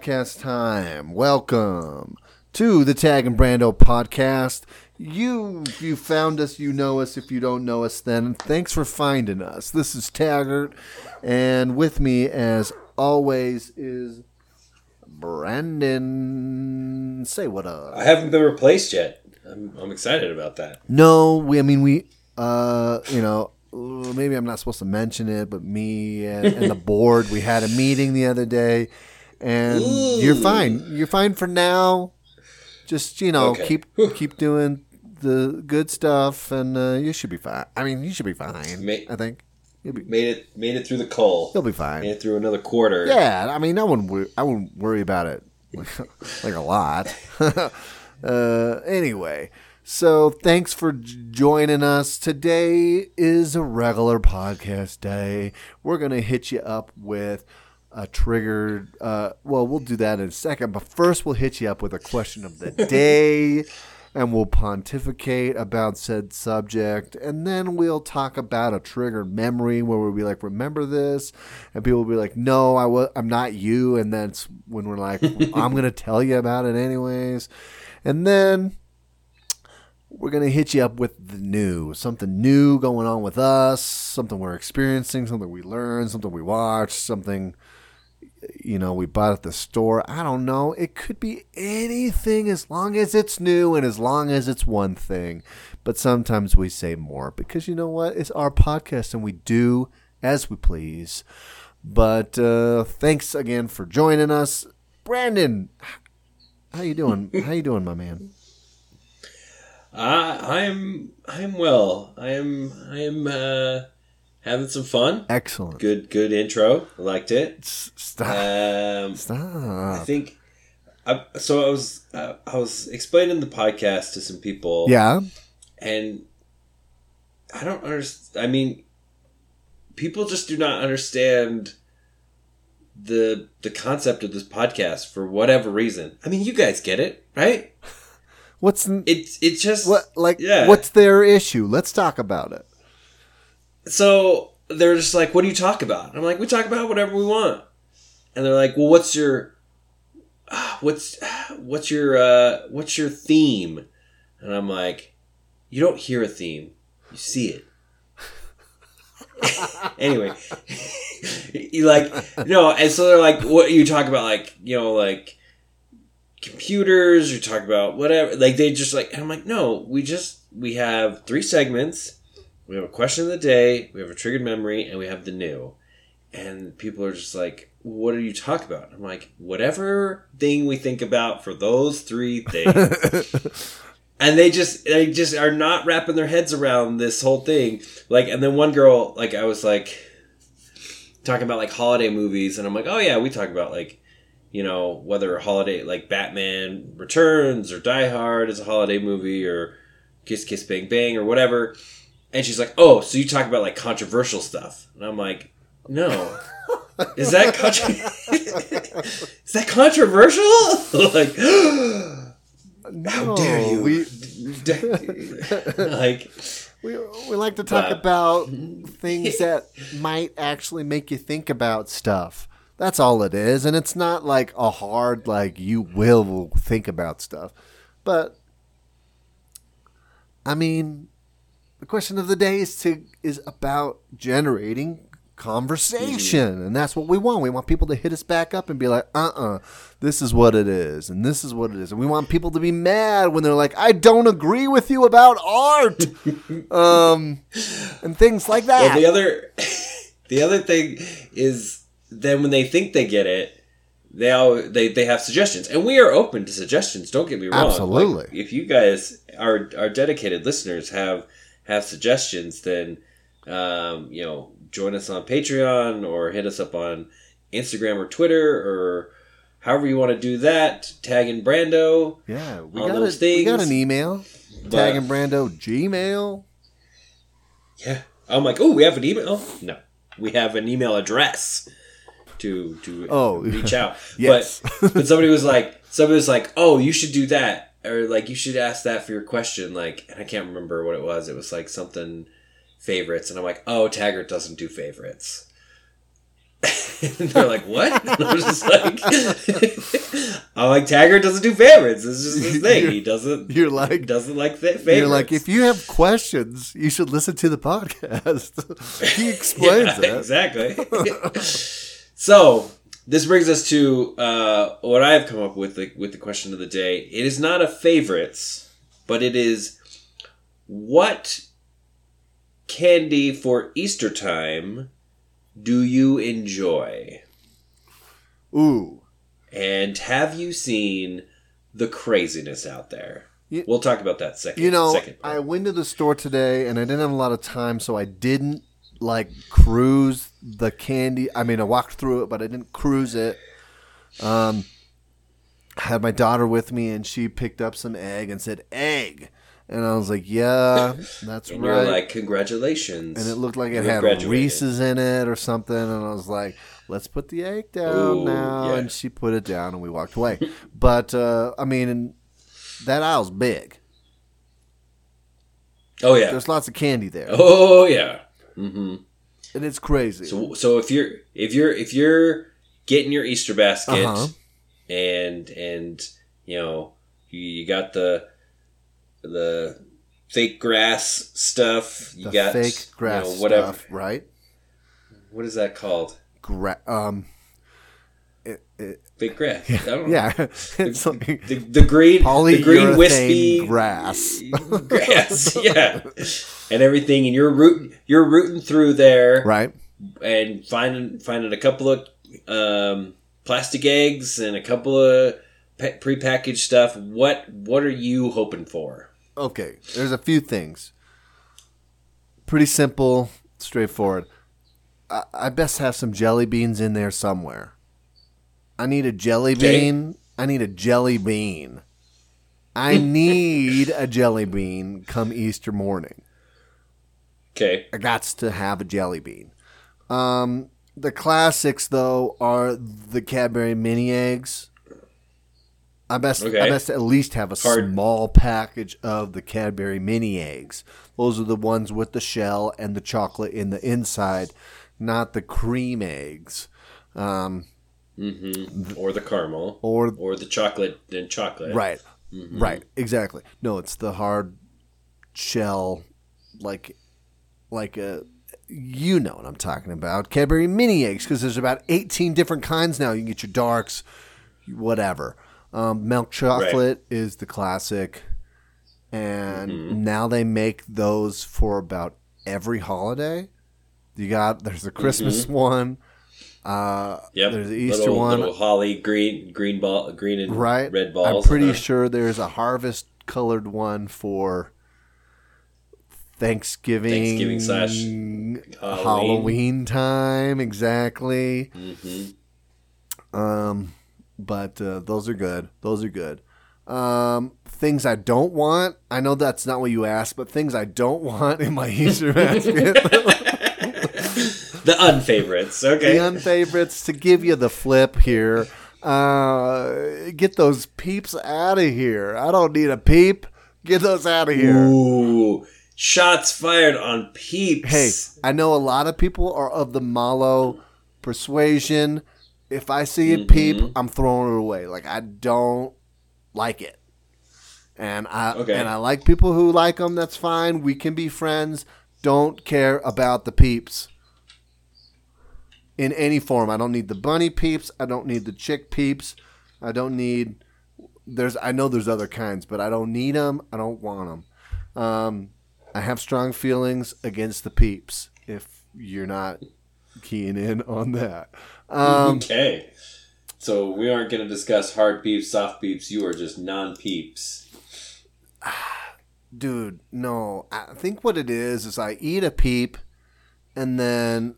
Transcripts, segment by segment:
podcast time. Welcome to the Tag and Brando podcast. You you found us, you know us. If you don't know us, then thanks for finding us. This is Taggart, and with me, as always, is Brandon. Say what up. I haven't been replaced yet. I'm, I'm excited about that. No, we. I mean, we. Uh, you know, maybe I'm not supposed to mention it, but me and, and the board, we had a meeting the other day, and you're fine. You're fine for now. Just you know, Okay. keep keep doing the good stuff, and uh, you should be fine. I mean, you should be fine. I think you'll be Made it made it through the coal. you'll be Made fine. it through another quarter. Yeah, I mean, I wouldn't I wouldn't worry about it like a lot. uh, anyway, so thanks for joining us. Today is a regular podcast day. We're gonna hit you up with a triggered. Uh, well, we'll do that in a second, but first we'll hit you up with a question of the day. And we'll pontificate about said subject, and then we'll talk about a triggered memory where we'll be like, "Remember this?" and people will be like, "No, I was, I'm not you." And that's when we're like, "I'm gonna tell you about it anyways." And then we're gonna hit you up with the new, something new going on with us, something we're experiencing, something we learned, something we watched, something you know we bought at the store. I don't know. It could be anything as long as it's new and as long as it's one thing. But sometimes we say more because you know what? It's our podcast and we do as we please. But uh, thanks again for joining us, Brandon. How you doing? How you doing, my man? I I'm I'm well. I am I am uh, having some fun. Excellent. Good good intro. I liked it. Stop. Um, I think. I, so I was uh, I was explaining the podcast to some people. Yeah. and I don't understand. I mean, people just do not understand the the concept of this podcast for whatever reason. I mean, you guys get it, right? What's It's it's just what like? yeah. What's their issue? Let's talk about it. So they're just like, "What do you talk about?" I'm like, "We talk about whatever we want," and they're like, "Well, what's your what's what's your uh, what's your theme?" And I'm like, "You don't hear a theme, you see it." anyway, you like no, and so they're like, "What you talk about?" Like you know, like computers. You talk about whatever. Like they just like, and I'm like, no, we just we have three segments. We have a question of the day, we have a triggered memory, and we have the new. And people are just like, what do you talk about? I'm like, whatever thing we think about for those three things. and they just they just are not wrapping their heads around this whole thing. Like, and then one girl, like, I was like talking about like holiday movies, and I'm like, oh yeah, we talk about like, you know, whether a holiday like Batman Returns or Die Hard is a holiday movie or Kiss Kiss Bang Bang or whatever. And she's like, oh, so you talk about like controversial stuff, and I'm like, no. Is that contro- is that controversial? like, how dare you? We like, we, we like to talk But- about things that might actually make you think about stuff. That's all it is, and it's not like a hard like you will think about stuff. But I mean, the question of the day is to is about generating conversation, and that's what we want. We want people to hit us back up and be like, "Uh, uh this is what it is, and this is what it is," and we want people to be mad when they're like, "I don't agree with you about art," um, and things like that. well, the other, the other thing is then when they think they get it, they all they, they have suggestions, and we are open to suggestions. Don't get me wrong. Absolutely. Like, if you guys our our dedicated listeners have have suggestions, then um, you know join us on Patreon or hit us up on Instagram or Twitter or however you want to do that. Tag in Brando. yeah, we got, a, those we got an email. But- Tag and Brando Gmail. Yeah. I'm like, oh, we have an email. No, we have an email address to to Oh. reach out. Yes. But but somebody was like, somebody was like, oh, you should do that, or like you should ask that for your question. Like, and I can't remember what it was. It was like something favorites, and I'm like, oh, Taggart doesn't do favorites. and they're like, "What?" And I'm just like, "I'm like Taggart doesn't do favorites. It's just his thing. He doesn't. You're like, doesn't like th- favorites. you're like, if you have questions, you should listen to the podcast. he explains Yeah, it. exactly. so this brings us to uh, what I have come up with the, with the question of the day. It is not a favorites, but it is what candy for Easter time do you enjoy? Ooh, And have you seen the craziness out there? You- we'll talk about that second. you know, second I went to the store today and I didn't have a lot of time, so I didn't like cruise the candy. I mean, I walked through it, but I didn't cruise it. Um, I had my daughter with me, and she picked up some egg and said egg, and I was like, "Yeah, that's and right." you're like, congratulations. and it looked like it You had graduated. Reese's in it or something, and I was like, "Let's put the egg down Ooh, now." yeah. And she put it down, and we walked away. but uh, I mean, that aisle's big. oh yeah. There's lots of candy there, Oh yeah. Hmm and it's crazy. So so if you're if you're if you're getting your Easter basket Uh-huh. and and you know you, you got the the fake grass stuff, you the got fake grass you know, whatever. stuff, right? What is that called? Gra- um, it, it, Fake grass. I don't know. yeah, it's like The, the green the green wispy grass. grass, yeah, and everything, and you're rooting, you're rooting through there, right? and finding finding a couple of um, plastic eggs and a couple of pa- prepackaged stuff. What what are you hoping for? Okay, there's a few things. Pretty simple, straightforward. I, I best have some jelly beans in there somewhere. I need a jelly bean. I need a jelly bean. I need a jelly bean come Easter morning. Okay, I got to have a jelly bean. Um, the classics though are the Cadbury mini eggs. I best I Okay. best at least have a Hard. small package of the Cadbury mini eggs. Those are the ones with the shell and the chocolate in the inside, not the cream eggs. Um, hmm or the caramel, or or the chocolate and chocolate. right, Mm-hmm. right, exactly. No, it's the hard shell, like like a. You know what I'm talking about. Cadbury mini eggs, because there's about 18 different kinds now. You can get your darks, whatever. Um, milk chocolate is the classic. And Mm-hmm. now they make those for about every holiday. You got, there's a Christmas one. Uh, Yep. There's the Easter little, one. Little holly green, green ball, green and right? red balls. I'm pretty uh-huh. sure there's a harvest colored one for Thanksgiving, Thanksgiving slash Halloween. Halloween. time, exactly. Mhm. Um, but uh, those are good. Those are good. Um, things I don't want. I know that's not what you asked, but things I don't want in my Easter basket. the unfavorites. Okay. the unfavorites to give you the flip here. Uh, get those peeps out of here. I don't need a peep. Get those out of here. Ooh, shots fired on peeps. Hey, I know a lot of people are of the mallow persuasion. If I see a peep, Mhm. I'm throwing it away. Like I don't like it. And I Okay. and I like people who like them. That's fine. We can be friends. Don't care about the peeps in any form. I don't need the bunny peeps. I don't need the chick peeps. I don't need. There's. I know there's other kinds, but I don't need them. I don't want them. Um, I have strong feelings against the peeps. If you're not keying in on that, um, okay. So we aren't going to discuss hard peeps, soft peeps. You are just non peeps. dude, no. I think what it is is I eat a peep, and then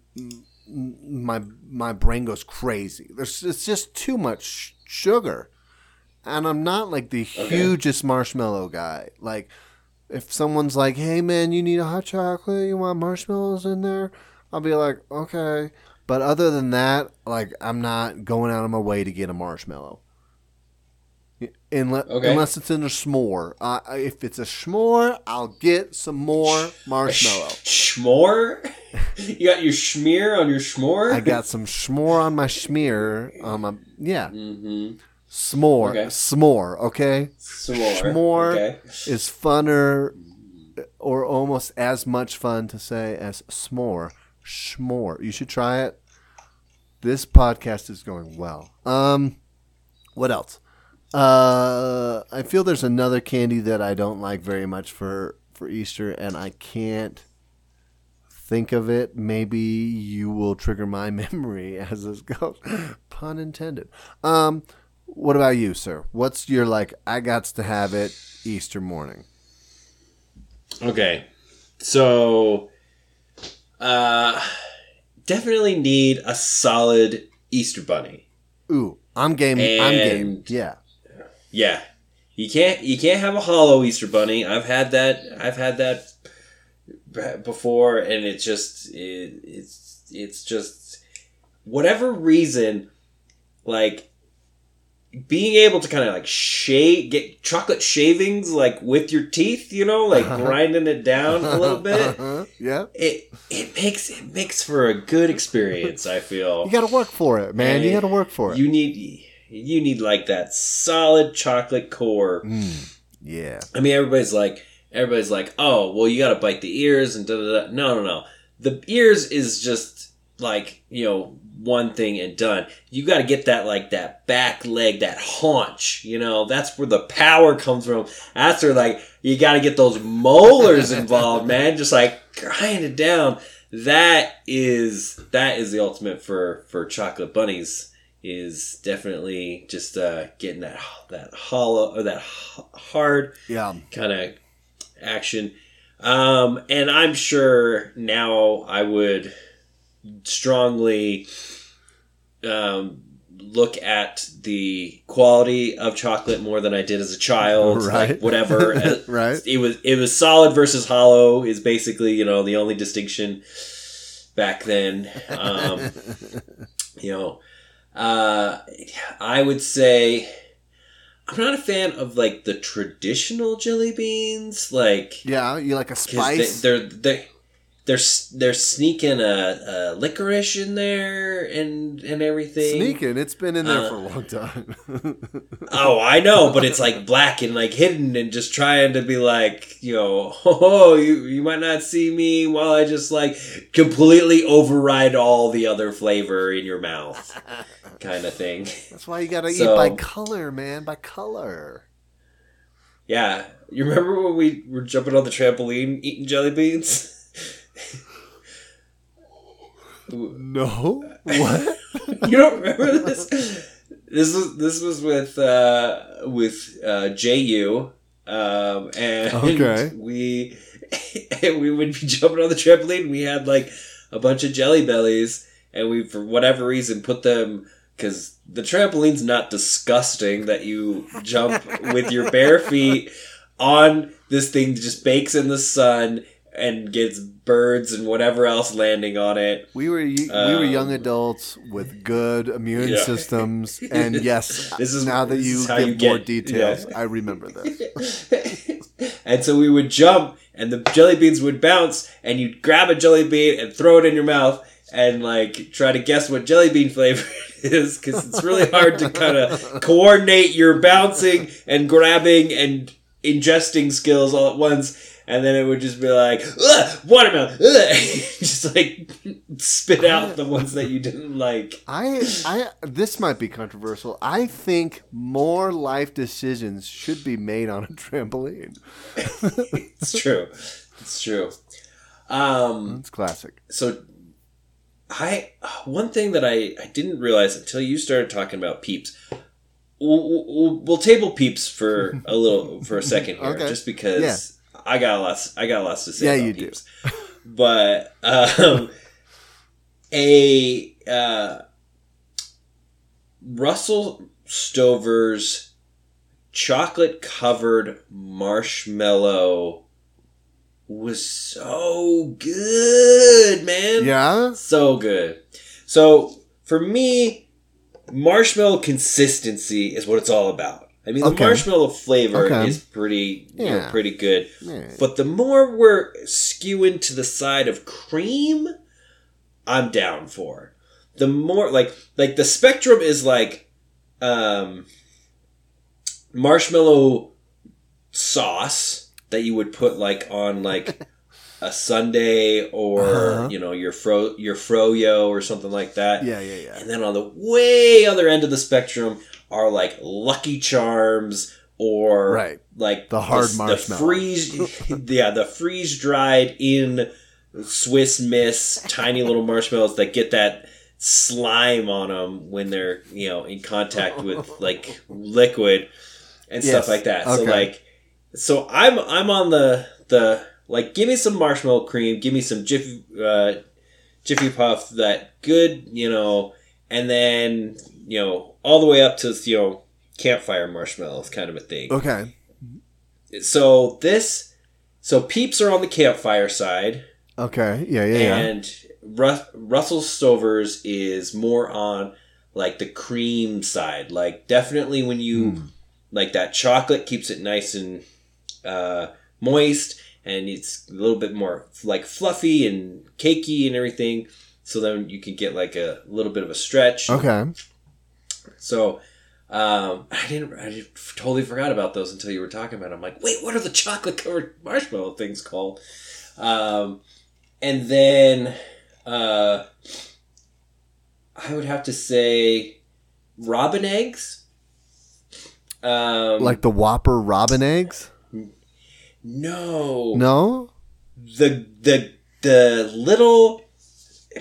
my my brain goes crazy. There's it's just too much sugar, and I'm not like the hugest marshmallow guy. Like, if someone's like, "Hey man, you need a hot chocolate? You want marshmallows in there?" I'll be like, "Okay." But other than that, like, I'm not going out of my way to get a marshmallow. Unless, Okay. unless it's in a s'more. Uh, if it's a s'more, I'll get some more marshmallow. Schmore? you got your schmear on your schmore. I got some schmore on my schmear. On my yeah, mm-hmm. s'more, Okay. s'more. Okay, S'more. Schmore. Okay. is funner, or almost as much fun to say as s'more. Schmore. You should try it. This podcast is going well. Um, what else? Uh, I feel there's another candy that I don't like very much for for Easter, and I can't think of it. Maybe you will trigger my memory as this goes. Pun intended. Um, what about you, sir? What's your like? I got to have it Easter morning. Okay. So, uh, definitely need a solid Easter bunny. Ooh, I'm game. I'm game. Yeah. Yeah, you can't you can't have a hollow Easter bunny. I've had that. I've had that before, and it's just it, it's it's just whatever reason, like being able to kind of like shave get chocolate shavings like with your teeth, you know, like uh-huh. grinding it down a little bit. Uh-huh. yeah. It it makes it makes for a good experience. I feel You got to work for it, man. You got to work for it. you need you need like that solid chocolate core. Mm, yeah. I mean, everybody's like, everybody's like, oh, well, you got to bite the ears and da da da. No, no, no. The ears is just like you know one thing and done. You got to get that like that back leg, that haunch. You know, that's where the power comes from. That's where like you got to get those molars involved, man. Just like grind it down. That is that is the ultimate for for chocolate bunnies. Is definitely just uh, getting that that hollow or that hard Yeah. kind of action. Um, and I'm sure now I would strongly um, look at the quality of chocolate more than I did as a child. Right. Like whatever. Right. It was it was solid versus hollow is basically you know the only distinction back then. Um, you know, uh, I would say I'm not a fan of like the traditional jelly beans, like Yeah. You like a spice? They, they're they they're they're sneaking a, a licorice in there and and everything. Sneaking. It's been in there Uh, for a long time. Oh, I know, but it's like black and like hidden and just trying to be like, you know, oh, you you might not see me while I just like completely override all the other flavor in your mouth, kind of thing. That's why you got to So- eat by color, man. By color. Yeah, you remember when we were jumping on the trampoline eating jelly beans? No. What? you don't remember this? This was this was with uh, with uh, Ju, um, and Okay. we we would be jumping on the trampoline. We had like a bunch of jelly bellies, and we for whatever reason put them because the trampoline's not disgusting that you jump with your bare feet on this thing that just bakes in the sun and gets birds and whatever else landing on it. We were we were young Um, adults with good immune Yeah. systems, and yes, This is- now that you give you more get- details, yeah. I remember this. and so we would jump, and the jelly beans would bounce, and you'd grab a jelly bean and throw it in your mouth, and like try to guess what jelly bean flavor it is, because it's really hard to kind of coordinate your bouncing and grabbing and ingesting skills all at once. And then it would just be like, Ugh, watermelon, Ugh," just like spit out the ones that you didn't like. I, I, this might be controversial. I think more life decisions should be made on a trampoline. It's true. It's true. Um, It's classic. so I one thing that I, I didn't realize until you started talking about peeps. We'll, we'll, we'll table peeps for a little for a second here, Okay. just because Yeah. I got a lot. I got lots to say. Yeah, about you do. peeps. But um, a uh, Russell Stover's chocolate covered marshmallow was so good, man. Yeah. So good. So for me, marshmallow consistency is what it's all about. I mean, the Okay. marshmallow flavor Okay. is pretty, you know, Yeah. pretty good. Yeah. But the more we're skewing to the side of cream, I'm down for. The more like like the spectrum is like um marshmallow sauce that you would put like on like a sundae or Uh-huh. you know your fro your froyo or something like that. Yeah, yeah, yeah. And then on the way other end of the spectrum are like Lucky Charms or Right. like The hard the, marshmallow. freeze, yeah, the freeze dried in Swiss Miss tiny little marshmallows that get that slime on them when they're you know in contact with like liquid and Yes. stuff like that. So like, so I'm I'm on the the like give me some marshmallow cream, give me some Jiffy uh, Jiffy Puff, that good you know, and then you know all the way up to you know campfire marshmallows kind of a thing. Okay. So this, so Peeps are on the campfire side, Okay. Yeah, yeah, yeah. and Rus- Russell Stovers is more on like the cream side. Like definitely when you Hmm. like that chocolate keeps it nice and uh, moist, and it's a little bit more like fluffy and cakey and everything. So then you can get like a little bit of a stretch. Okay. So um, I didn't. I totally forgot about those until you were talking about. it. I'm like, wait, what are the chocolate covered marshmallow things called? Um, and then uh, I would have to say robin eggs. Um, Like the Whopper robin eggs? No, No? the the the little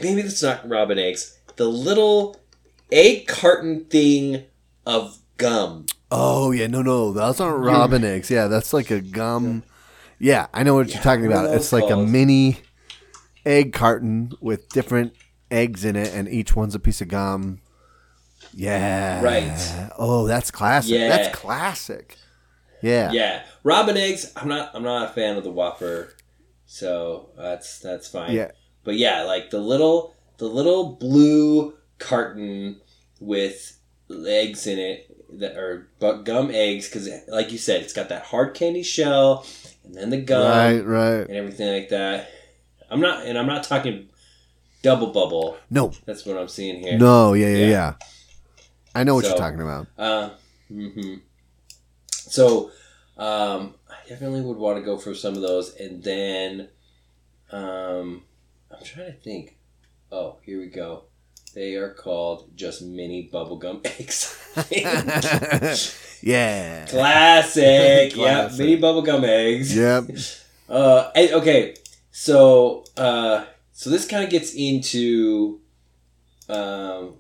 maybe that's not robin eggs. The little egg carton thing of gum. Oh, yeah. No, no. Those aren't robin eggs. Yeah, that's like a gum. Yeah, I know what you're talking about. It's like a mini egg carton with different eggs in it, and each one's a piece of gum. Yeah. Right. Oh, that's classic. Yeah. That's classic. Yeah. Yeah, robin eggs. I'm not. I'm not a fan of the Whopper, so that's that's fine. Yeah. But yeah, like the little the little blue carton with eggs in it that are gum eggs because, like you said, it's got that hard candy shell and then the gum Right, right. and everything like that. I'm not, and I'm not talking double bubble. No. That's what I'm seeing here. No, yeah, yeah, Yeah. yeah. I know what So- you're talking about. Uh, hmm So, um, I definitely would want to go for some of those, and then, um, I'm trying to think. Oh, here we go. They are called just mini bubblegum eggs. yeah. Classic. yeah, Classic. mini bubblegum eggs. Yep. Uh, okay, so uh, so this kind of gets into um,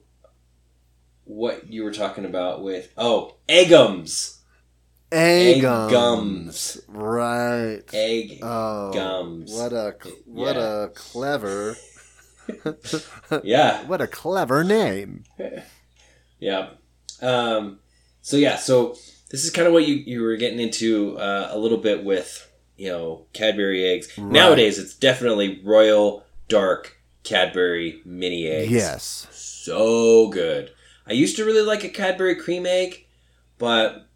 what you were talking about with oh eggums, Egg Egg gums. Right. egg. Oh, gums. What a what Yeah. a clever Yeah, what a clever name. yeah. Um, so yeah, so this is kind of what you you were getting into uh, a little bit with you know Cadbury eggs. Right. Nowadays, it's definitely Royal Dark Cadbury mini eggs. Yes. so good. I used to really like a Cadbury cream egg, but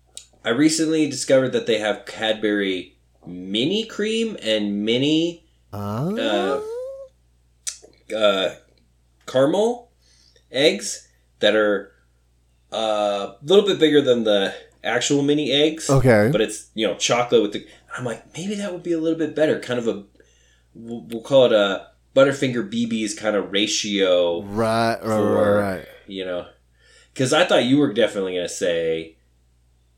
I recently discovered that they have Cadbury mini cream and mini Uh, uh, caramel eggs that are uh, a little bit bigger than the actual mini eggs. okay. But it's you know chocolate with the. I'm like maybe that would be a little bit better. Kind of a we'll, we'll call it a Butterfinger BB's kind of ratio. right, right, for- right, right. you know because i thought you were definitely going to say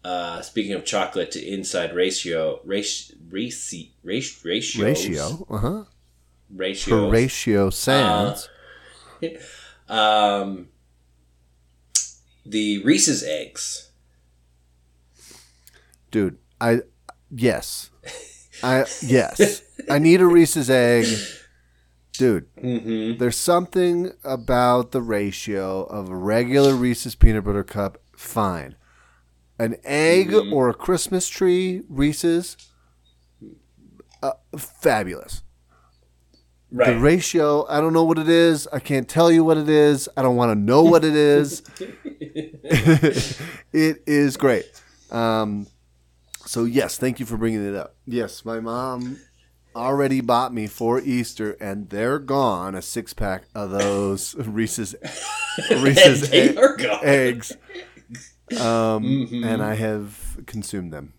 uh, speaking of chocolate to inside ratio race, race, race, ratios, Ratio. Uh huh. ratios. Horatio Sanz. um, the Reese's eggs. Dude, I yes. I yes. I need a Reese's egg. Dude, Mm-hmm. there's something about the ratio of a regular Reese's peanut butter cup. Fine. An egg Mhm. or a Christmas tree Reese's. Uh, fabulous. Right. The ratio, I don't know what it is. I can't tell you what it is. I don't want to know what it is. it is great. Um, so yes, thank you for bringing it up. Yes, my mom already bought me for Easter, and they're gone. A six pack of those Reese's Reese's they e- eggs, um, Mhm. and I have consumed them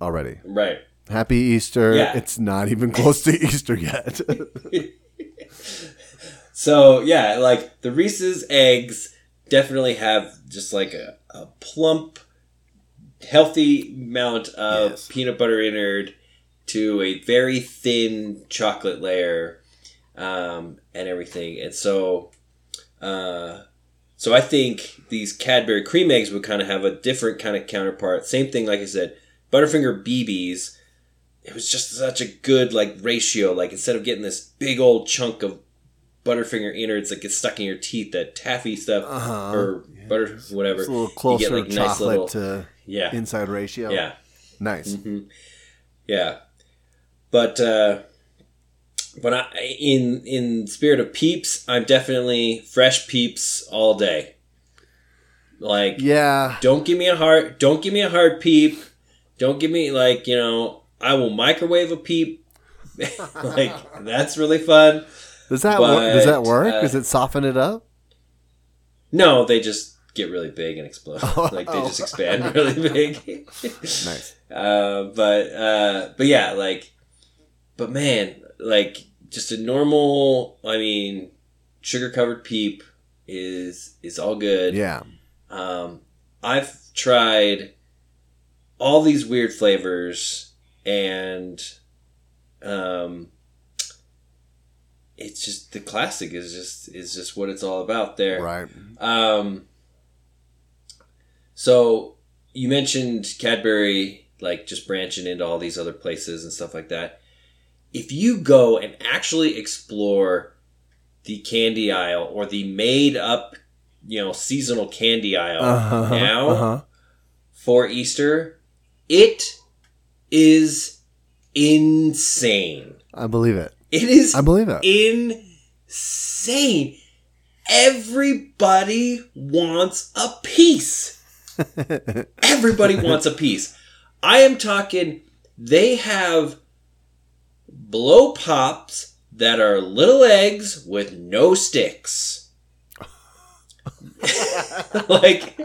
already. Right. Happy Easter! Yeah. It's not even close to Easter yet. So yeah, like the Reese's eggs definitely have just like a, a plump, healthy amount of Yes. peanut butter innard to a very thin chocolate layer, um, and everything. And so, uh, so I think these Cadbury cream eggs would kind of have a different kind of counterpart. Same thing, like I said, Butterfinger BBs. It was just such a good like ratio. Like instead of getting this big old chunk of Butterfinger innards that get stuck in your teeth, that taffy stuff Uh-huh. or butter whatever. it's a little You closer get, like, nice chocolate little- to Yeah, inside ratio. yeah. nice. hmm Yeah, but uh, when I in in spirit of peeps, I'm definitely fresh peeps all day. Like, Yeah, don't give me a heart. Don't give me a hard peep. Don't give me like you know. I will microwave a peep. like that's really fun. does that work? Does that work? uh, Does it soften it up? No, they just get really big and explode. Oh. like they just expand really big. Nice. Uh, but uh, but yeah, like, but man, like just a normal. I mean, sugar covered peep is is all good. Yeah. Um, I've tried all these weird flavors, and um, it's just the classic is just is just what it's all about there. Right. Um, so you mentioned Cadbury, like just branching into all these other places and stuff like that. If you go and actually explore the candy aisle or the made up, you know, seasonal candy aisle Uh-huh. now Uh-huh. for Easter, it is insane. I believe it. It is I believe it. insane. Everybody wants a piece. Everybody wants a piece. I am talking, they have blow pops that are little eggs with no sticks. like,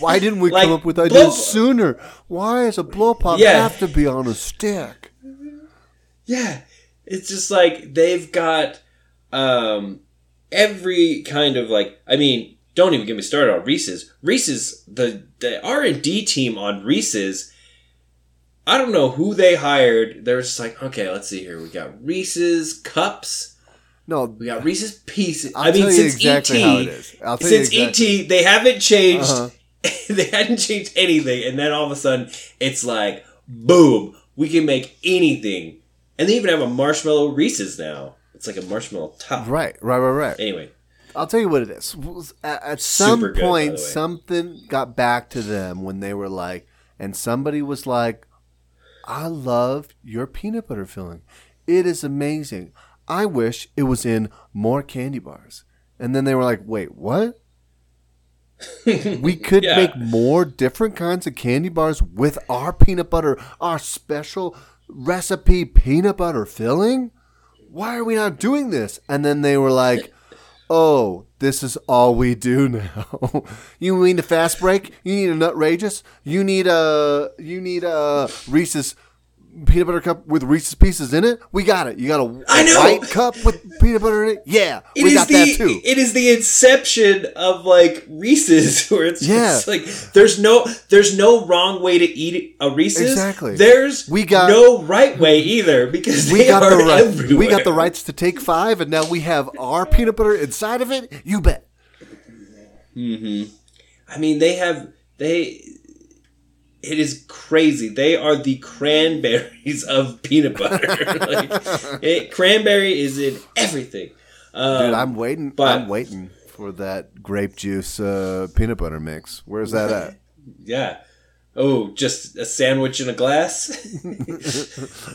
Why didn't we Like, come up with ideas blow- sooner? Why does a blow pop Yeah. have to be on a stick? Yeah, it's just like they've got um, every kind of like. I mean, don't even get me started on Reese's. Reese's the the R and D team on Reese's. I don't know who they hired. They're just like, okay, let's see here. We got Reese's cups. No, We got Reese's pieces. I'll I mean, tell you since exactly ET, how it is. I'll tell you since exactly. ET, they haven't changed. Uh-huh. they hadn't changed anything, and then all of a sudden, it's like, boom, we can make anything, and they even have a marshmallow Reese's now. It's like a marshmallow top. Right, right, right, right. Anyway, I'll tell you what it is. At, at some good, point, something got back to them when they were like, and somebody was like, I love your peanut butter filling. It is amazing. I wish it was in more candy bars. And then they were like, wait, what? We could Yeah. make more different kinds of candy bars with our peanut butter, our special recipe peanut butter filling? Why are we not doing this? And then they were like, oh, this is all we do now. you need a fast break? You need a nutrageous? You need a you need a Reese's peanut butter cup with Reese's pieces in it? We got it. You got a, I know. white cup with peanut butter in it? Yeah, it we is got the that too. it is the inception of like Reese's, where it's Yeah. like there's no there's no wrong way to eat a Reese's. Exactly. There's We got- no right way either because we got the right. everywhere. We got the rights to take five, and now we have our peanut butter inside of it. You bet. Hmm. I mean, they have they. It is crazy. They are the cranberries of peanut butter. like, it, cranberry is in everything. Um, Dude, I'm waiting. but- I'm waiting for that grape juice uh, peanut butter mix. Where's that at? yeah. Oh, just a sandwich in a glass.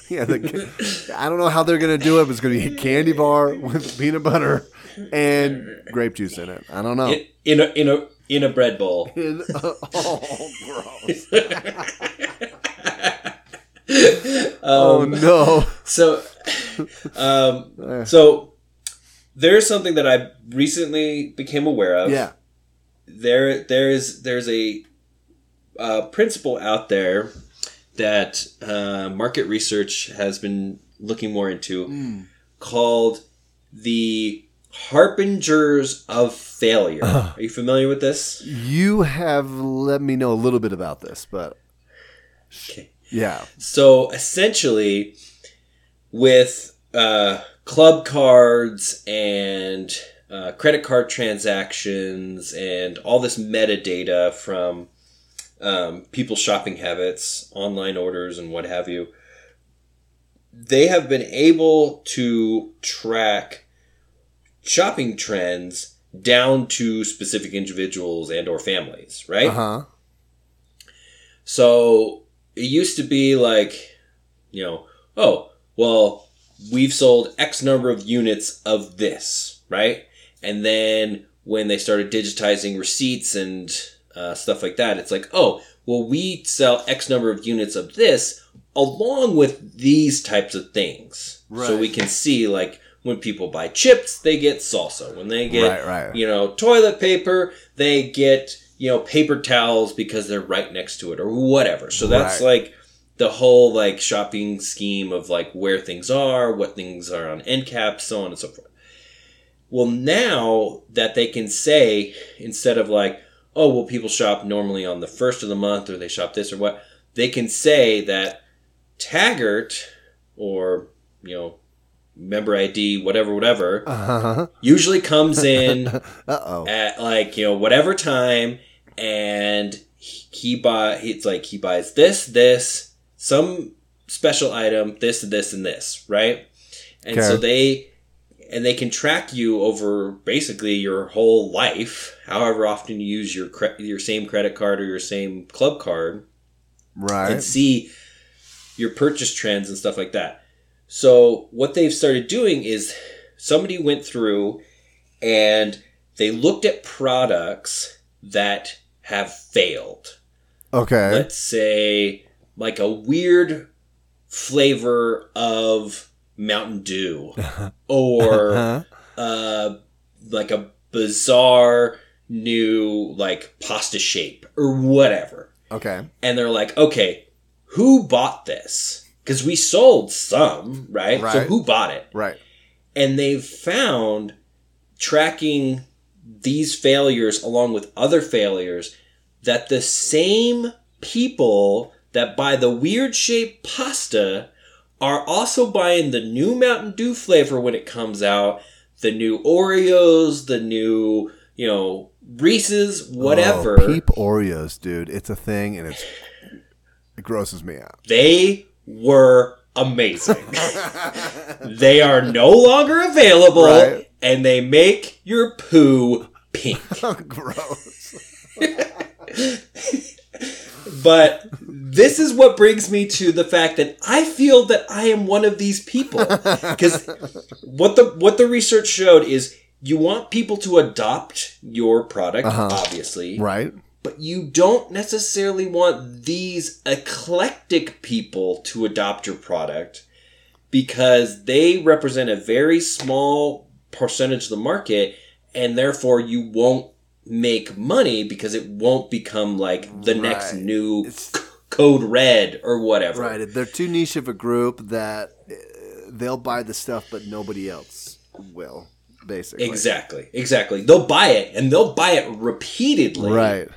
yeah, the, I don't know how they're gonna do it. But it's gonna be a candy bar with peanut butter and grape juice in it. I don't know. in, in a in a in a bread bowl. In- oh, gross. Um, oh no. So, um, so there's something that I recently became aware of. Yeah. There, there is there's a uh, principle out there that uh, market research has been looking more into called the harbingers of failure. Are you familiar with this? You have let me know a little bit about this, but Okay. yeah. So essentially, with uh, club cards and uh, credit card transactions and all this metadata from um, people's shopping habits, online orders, and what have you, they have been able to track shopping trends down to specific individuals and or families right Uh huh. so it used to be like, you know, oh, well, we've sold X number of units of this, right? And then when they started digitizing receipts and uh, stuff like that, it's like, oh, well, we sell X number of units of this along with these types of things. So we can see, like, when people buy chips, they get salsa. When they get, Right, right. you know, toilet paper, they get, you know, paper towels because they're right next to it or whatever. So that's Right. like the whole like shopping scheme of like where things are, what things are on end caps, so on and so forth. Well, now that they can say instead of like, oh, well, people shop normally on the first of the month or they shop this or what, they can say that Taggart or, you know, member ID, whatever, whatever, Uh-huh. usually comes in at like you know whatever time and he he buy it's like he buys this this some special item this this and this right and so they and they can track you over basically your whole life however often you use your cre- your same credit card or your same club card right? and see your purchase trends and stuff like that. So what they've started doing is somebody went through and they looked at products that have failed. Okay. Let's say like a weird flavor of Mountain Dew or Uh-huh. uh, like a bizarre new like pasta shape or whatever Okay. and they're like, okay, who bought this? Because we sold some, right? So who bought it? Right. And they've found tracking these failures along with other failures that the same people that buy the weird shaped pasta are also buying the new Mountain Dew flavor when it comes out, the new Oreos, the new, you know, Reese's, oh, whatever. Oh, peep Oreos, dude. It's a thing, and it's it grosses me out. They were amazing. they are no longer available, Right. and they make your poo pink. Gross. But this is what brings me to the fact that I feel that I am one of these people because what the what the research showed is you want people to adopt your product, Uh-huh. obviously, Right. But you don't necessarily want these eclectic people to adopt your product because they represent a very small percentage of the market and therefore you won't make money because it won't become like the next new c- code red or whatever. Right. They're too niche of a group that uh, they'll buy the stuff, but nobody else will. Basically. Exactly. Exactly. They'll buy it and they'll buy it repeatedly. Right.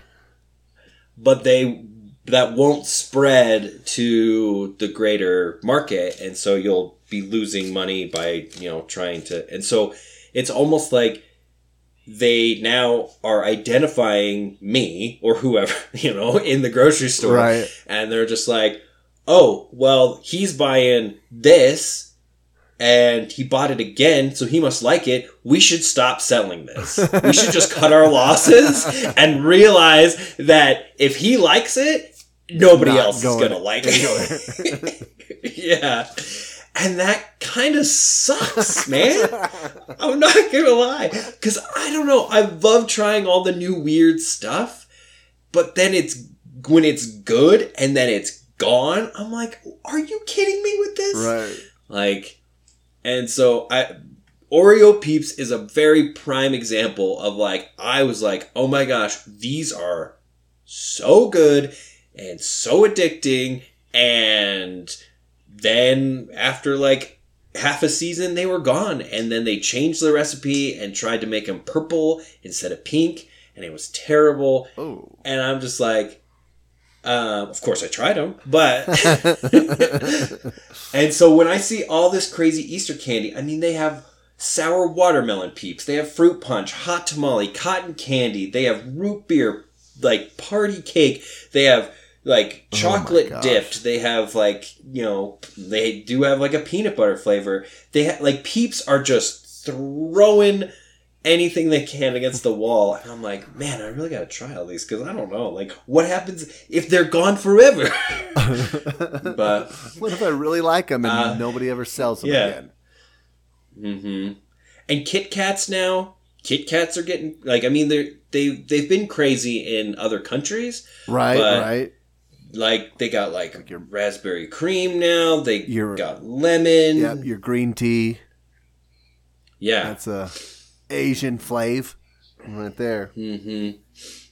But they that won't spread to the greater market and so you'll be losing money by you know trying to and so it's almost like they now are identifying me or whoever you know in the grocery store Right. and they're just like oh well he's buying this and he bought it again, so he must like it. We should stop selling this. We should just cut our losses and realize that if he likes it, nobody Not else going is gonna like it. yeah. And that kind of sucks, man. I'm not gonna lie. Because I don't know, I love trying all the new weird stuff, but then it's when it's good and then it's gone, I'm like, are you kidding me with this? Right. Like, and so I, Oreo Peeps is a very prime example of like, I was like, oh my gosh, these are so good and so addicting. And then after like half a season, they were gone. And then they changed the recipe and tried to make them purple instead of pink. And it was terrible. Oh. And I'm just like, um, of course, I tried them, but and so when I see all this crazy Easter candy, I mean, they have sour watermelon peeps, they have fruit punch, hot tamale, cotton candy, they have root beer, like party cake, they have like Oh chocolate gosh. dipped, they have like you know they do have like a peanut butter flavor. They ha- like peeps are just throwing anything they can against the wall. And I'm like, man, I really got to try all these because I don't know, like, what happens if they're gone forever? but what if I really like them and Uh, nobody ever sells them yeah. again? hmm and Kit Kats now, Kit Kats are getting like, I mean, they're they they've been crazy in other countries. Right, right. Like they got like, Like your- raspberry cream now. They Your- got lemon. Yep, your green tea. Yeah. That's a Asian flave right there. hmm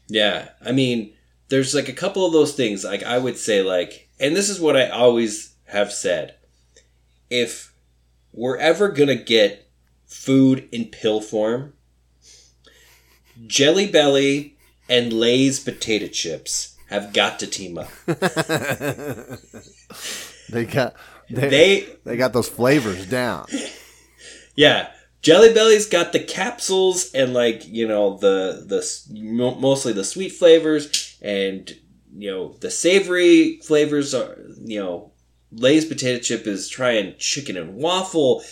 Yeah, I mean, there's like a couple of those things. Like I would say, like, and this is what I always have said: if we're ever gonna get food in pill form, Jelly Belly and Lay's potato chips have got to team up. they got they, They, they got those flavors down. yeah. Jelly Belly's got the capsules and like you know the the mostly the sweet flavors and you know the savory flavors are you know Lay's potato chip is trying chicken and waffle,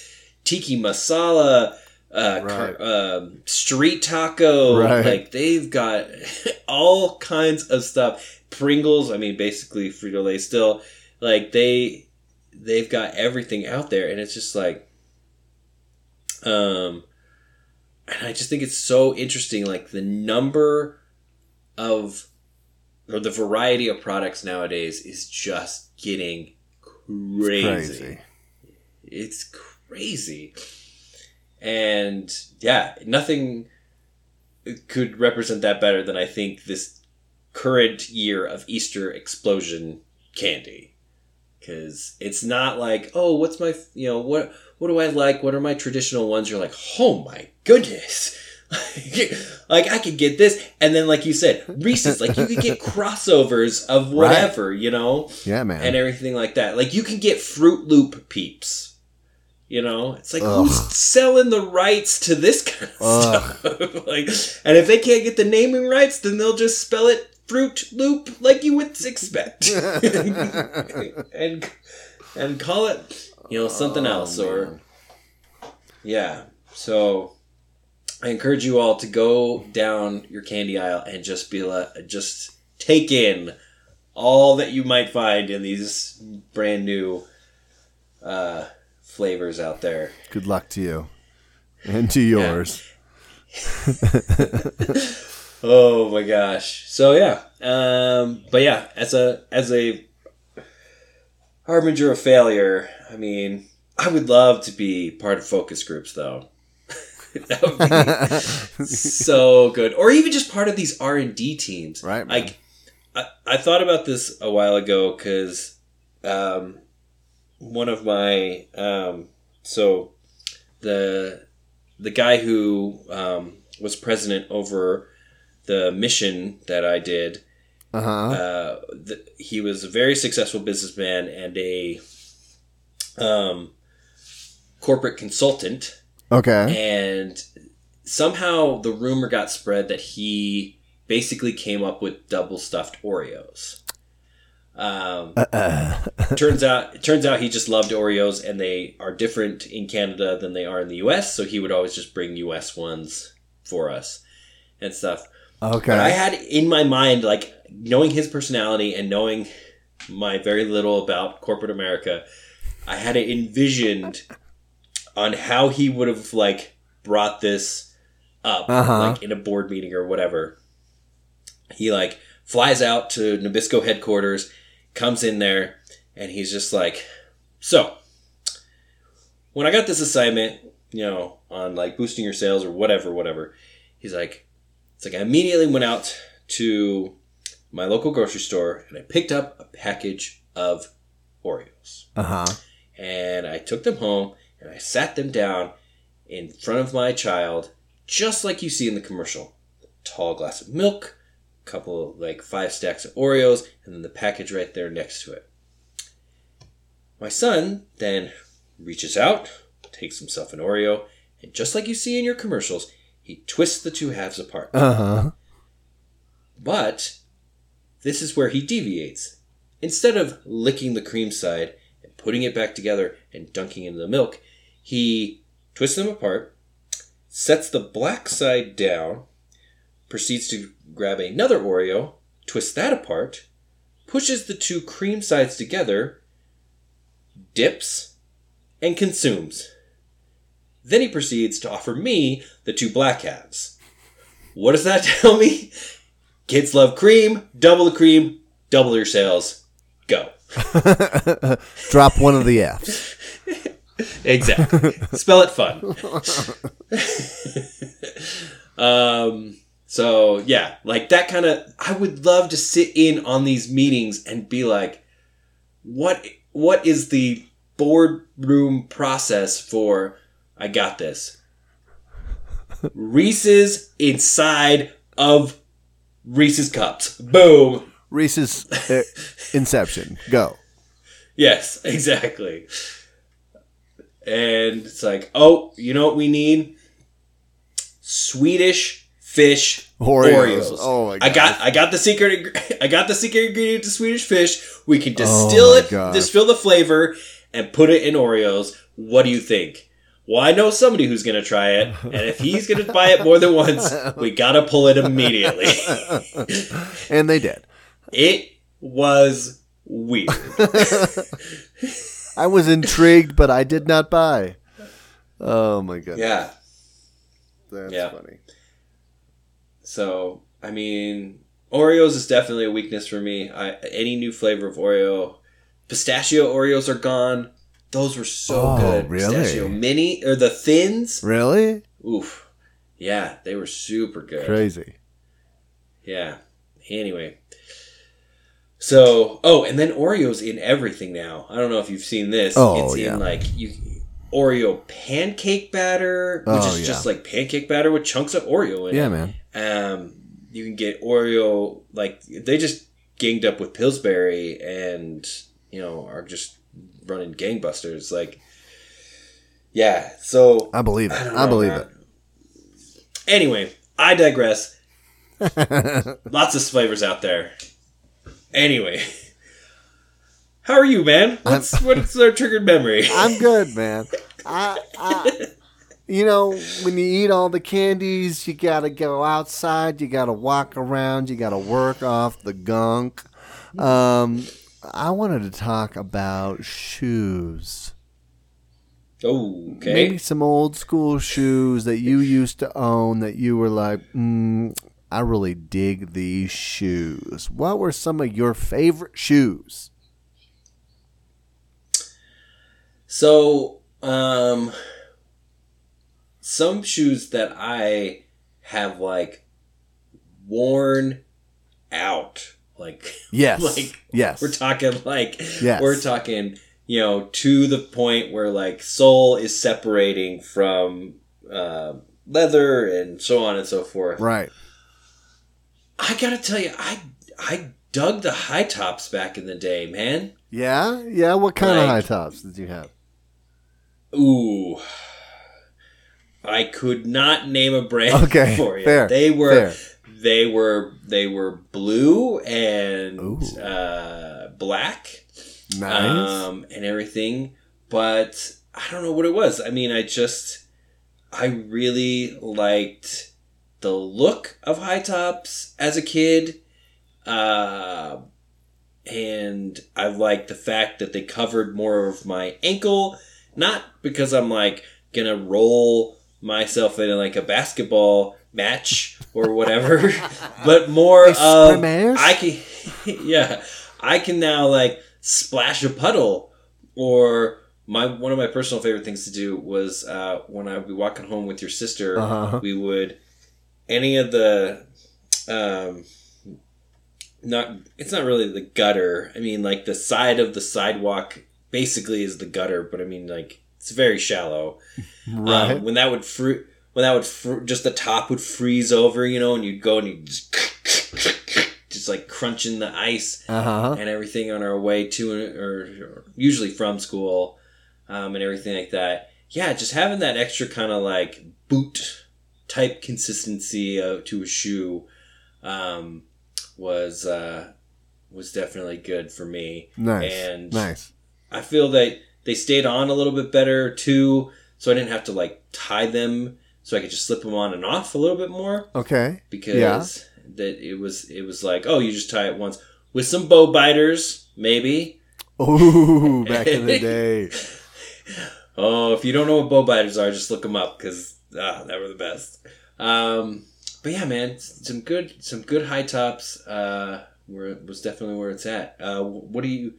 tiki masala, uh, car- Right. um, street taco. Right. Like they've got all kinds of stuff. Pringles. I mean, basically Frito Lay still. Like they they've got everything out there, and it's just like um, and I just think it's so interesting, like the number of or the variety of products nowadays is just getting crazy. Crazy. It's crazy. And yeah, nothing could represent that better than I think this current year of Easter explosion candy. Cuz it's not like, "Oh, what's my, you know, what what do I like? What are my traditional ones?" You're like, "Oh my goodness." like I could get this and then like you said, Reese's like you could get crossovers of whatever, you know? Yeah, man. and everything like that. Like you can get Froot Loop Peeps. You know, it's like Ugh. who's selling the rights to this kind of Ugh. stuff? like, and if they can't get the naming rights, then they'll just spell it Fruit Loop like you would expect, and and call it you know something Oh, else or yeah. So I encourage you all to go down your candy aisle and just be like, just take in all that you might find in these brand new uh, flavors out there. Good luck to you and to yours. Oh my gosh! So yeah, um, but yeah, as a as a harbinger of failure, I mean, I would love to be part of focus groups, though. that would be so good, or even just part of these R and D teams. Right, man. Like, I, I thought about this a while ago because um, one of my um, so the the guy who um, was president over the mission that I did. Uh huh. Uh, th- he was a very successful businessman and a um, corporate consultant Okay. and somehow the rumor got spread that he basically came up with double stuffed Oreos. Um, Uh, turns out, it turns out he just loved Oreos, and they are different in Canada than they are in the U.S. So he would always just bring U.S. ones for us and stuff. okay. But I had in my mind, like knowing his personality and knowing my very little about corporate America, I had it envisioned on how he would have like brought this up, Uh-huh. like in a board meeting or whatever. He like flies out to Nabisco headquarters, comes in there, and he's just like, "So, when I got this assignment, you know, on like boosting your sales or whatever, whatever, he's like, it's like I immediately went out to my local grocery store and I picked up a package of Oreos. Uh huh. And I took them home and I sat them down in front of my child, just like you see in the commercial. A tall glass of milk, a couple of like five stacks of Oreos, and then the package right there next to it. My son then reaches out, takes himself an Oreo, and just like you see in your commercials, he twists the two halves apart. Uh huh. But this is where he deviates. Instead of licking the cream side and putting it back together and dunking into the milk, he twists them apart, sets the black side down, proceeds to grab another Oreo, twists that apart, pushes the two cream sides together, dips, and consumes. Then he proceeds to offer me the two black halves. What does that tell me? Kids love cream, double the cream, double your sales. Go. Drop one of the F's. Exactly. Spell it fun. um so yeah, like that kind of I would love to sit in on these meetings and be like what what is the boardroom process for I got this. Reese's inside of Reese's cups. Boom. Reese's uh, Inception. Go. Yes, exactly. And it's like, oh, you know what we need? Swedish fish Oreos. Oreos. Oh my god. I got I got the secret I got the secret ingredient to Swedish fish. We can Oh distill my it, gosh. distill the flavor, and put it in Oreos. What do you think? Well, I know somebody who's gonna try it, and if he's gonna buy it more than once, we gotta pull it immediately. And they did. it was weird. I was intrigued, but I did not buy. Oh my god. Yeah. That's Yeah. funny. So, I mean, Oreos is definitely a weakness for me. I any new flavor of Oreo, pistachio Oreos are gone. Those were so Oh, good. really? Pistachio mini or the thins. Really? Oof. Yeah, they were super good. Crazy. Yeah. Anyway. So, oh, and then Oreos in everything now. I don't know if you've seen this. Oh, it's yeah. in like you Oreo pancake batter, which Oh, is yeah. just like pancake batter with chunks of Oreo in it. Yeah, man. Um, you can get Oreo like they just ganged up with Pillsbury and you know are just running gangbusters. Like, yeah. So I believe it. I, I, believe man. Anyway, I digress. Lots of flavors out there. Anyway, how are you, man? What's what's our triggered memory? I'm good, man. I, I, you know, when you eat all the candies, you gotta go outside. You gotta walk around. You gotta work off the gunk. Um, I wanted to talk about shoes. Oh, okay. Maybe some old school shoes that you used to own that you were like, mm, I really dig these shoes. What were some of your favorite shoes? So, um, some shoes that I have like worn out, like Yes. like yes. we're talking like Yes. we're talking, you know, to the point where like soul is separating from uh, leather and so on and so forth. right. I gotta tell you, I I dug the high tops back in the day, man. Yeah. Yeah. What kind of high tops did you have? Ooh. I could not name a brand Okay, for you. fair, they were fair. They were they were blue and uh, black Nice. um, and everything, but I don't know what it was. I mean, I just I really liked the look of high tops as a kid. Uh, and I liked the fact that they covered more of my ankle, not because I'm like gonna roll myself in like a basketball match or whatever, but more of? I can, yeah, I can now like splash a puddle or my one of my personal favorite things to do was uh, when I would be walking home with your sister. Uh-huh. We would any of the um, not it's not really the gutter. I mean, like the side of the sidewalk basically is the gutter, but I mean like it's very shallow. Right. Um, when that would fr- when that would fr- just the top would freeze over, you know, and you'd go and you just just like crunching the ice uh huh. and everything on our way to or, or usually from school um, and everything like that. Yeah, just having that extra kind of like boot type consistency uh, to a shoe um, was uh, was definitely good for me. Nice. And nice. I feel that they stayed on a little bit better too, so I didn't have to like tie them, so I could just slip them on and off a little bit more Okay. because Yeah. that it was it was like oh you just tie it once with some bow biters maybe Oh, back in the day. oh if you don't know what bow biters are just look them up because ah, they were the best um, but yeah man some good some good high tops uh, were was definitely where it's at uh, what do you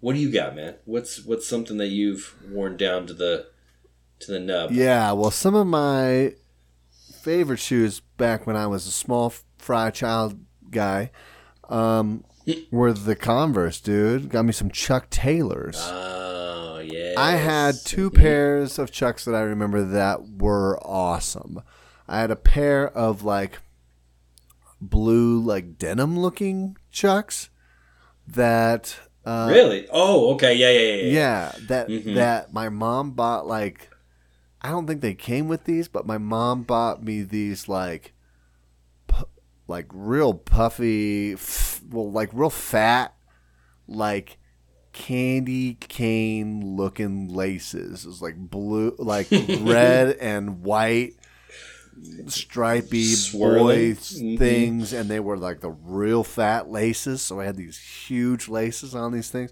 what do you got man what's what's something that you've worn down to the to the nub Yeah, well, some of my favorite shoes back when I was a small fry child guy um, were the Converse, dude. Got me some Chuck Taylors. oh yeah I had two pairs of Chucks that I remember that were awesome. I had a pair of like blue, like denim looking Chucks that. Uh, really oh okay yeah yeah yeah, yeah. yeah, that Mhm. that my mom bought like I don't think they came with these, but my mom bought me these like pu- like real puffy f- well like real fat like candy cane looking laces. It was like blue like red and white stripy Swirling. boy Mhm. things and they were like the real fat laces so i had these huge laces on these things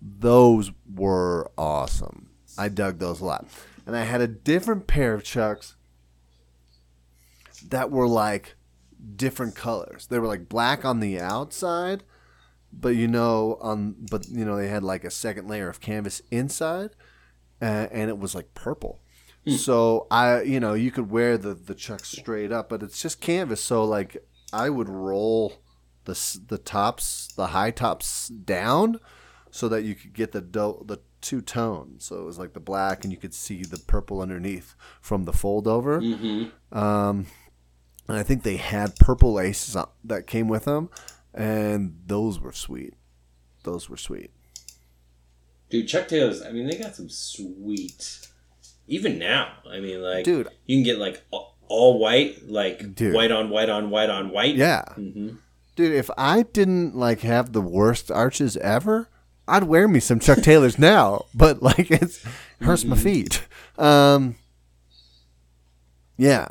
those were awesome i dug those a lot and i had a different pair of chucks that were like different colors. They were like black on the outside but you know on but you know they had like a second layer of canvas inside uh, and it was like purple. So I, you know, you could wear the the chucks straight up, but it's just canvas. So like, I would roll the the tops, the high tops down, so that you could get the do- the two tone. So it was like the black, and you could see the purple underneath from the fold over. mm-hmm. Um, and I think they had purple laces that came with them, and those were sweet. Those were sweet. Dude, Chuck Taylors, I mean, they got some sweet. Even now, I mean, like, Dude, you can get like all, white, like Dude. white on white on white on white. yeah. hmm Dude, if I didn't like have the worst arches ever, I'd wear me some Chuck Taylors now. But like it's hurts my feet. Um Yeah.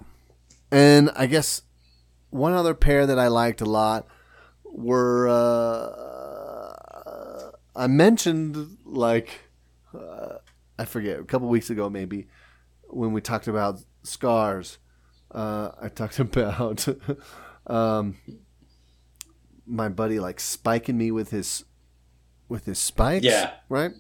And I guess one other pair that I liked a lot were uh, I mentioned like uh, I forget a couple weeks ago maybe when we talked about scars. Uh, I talked about um, my buddy like spiking me with his with his spikes. Yeah. Right.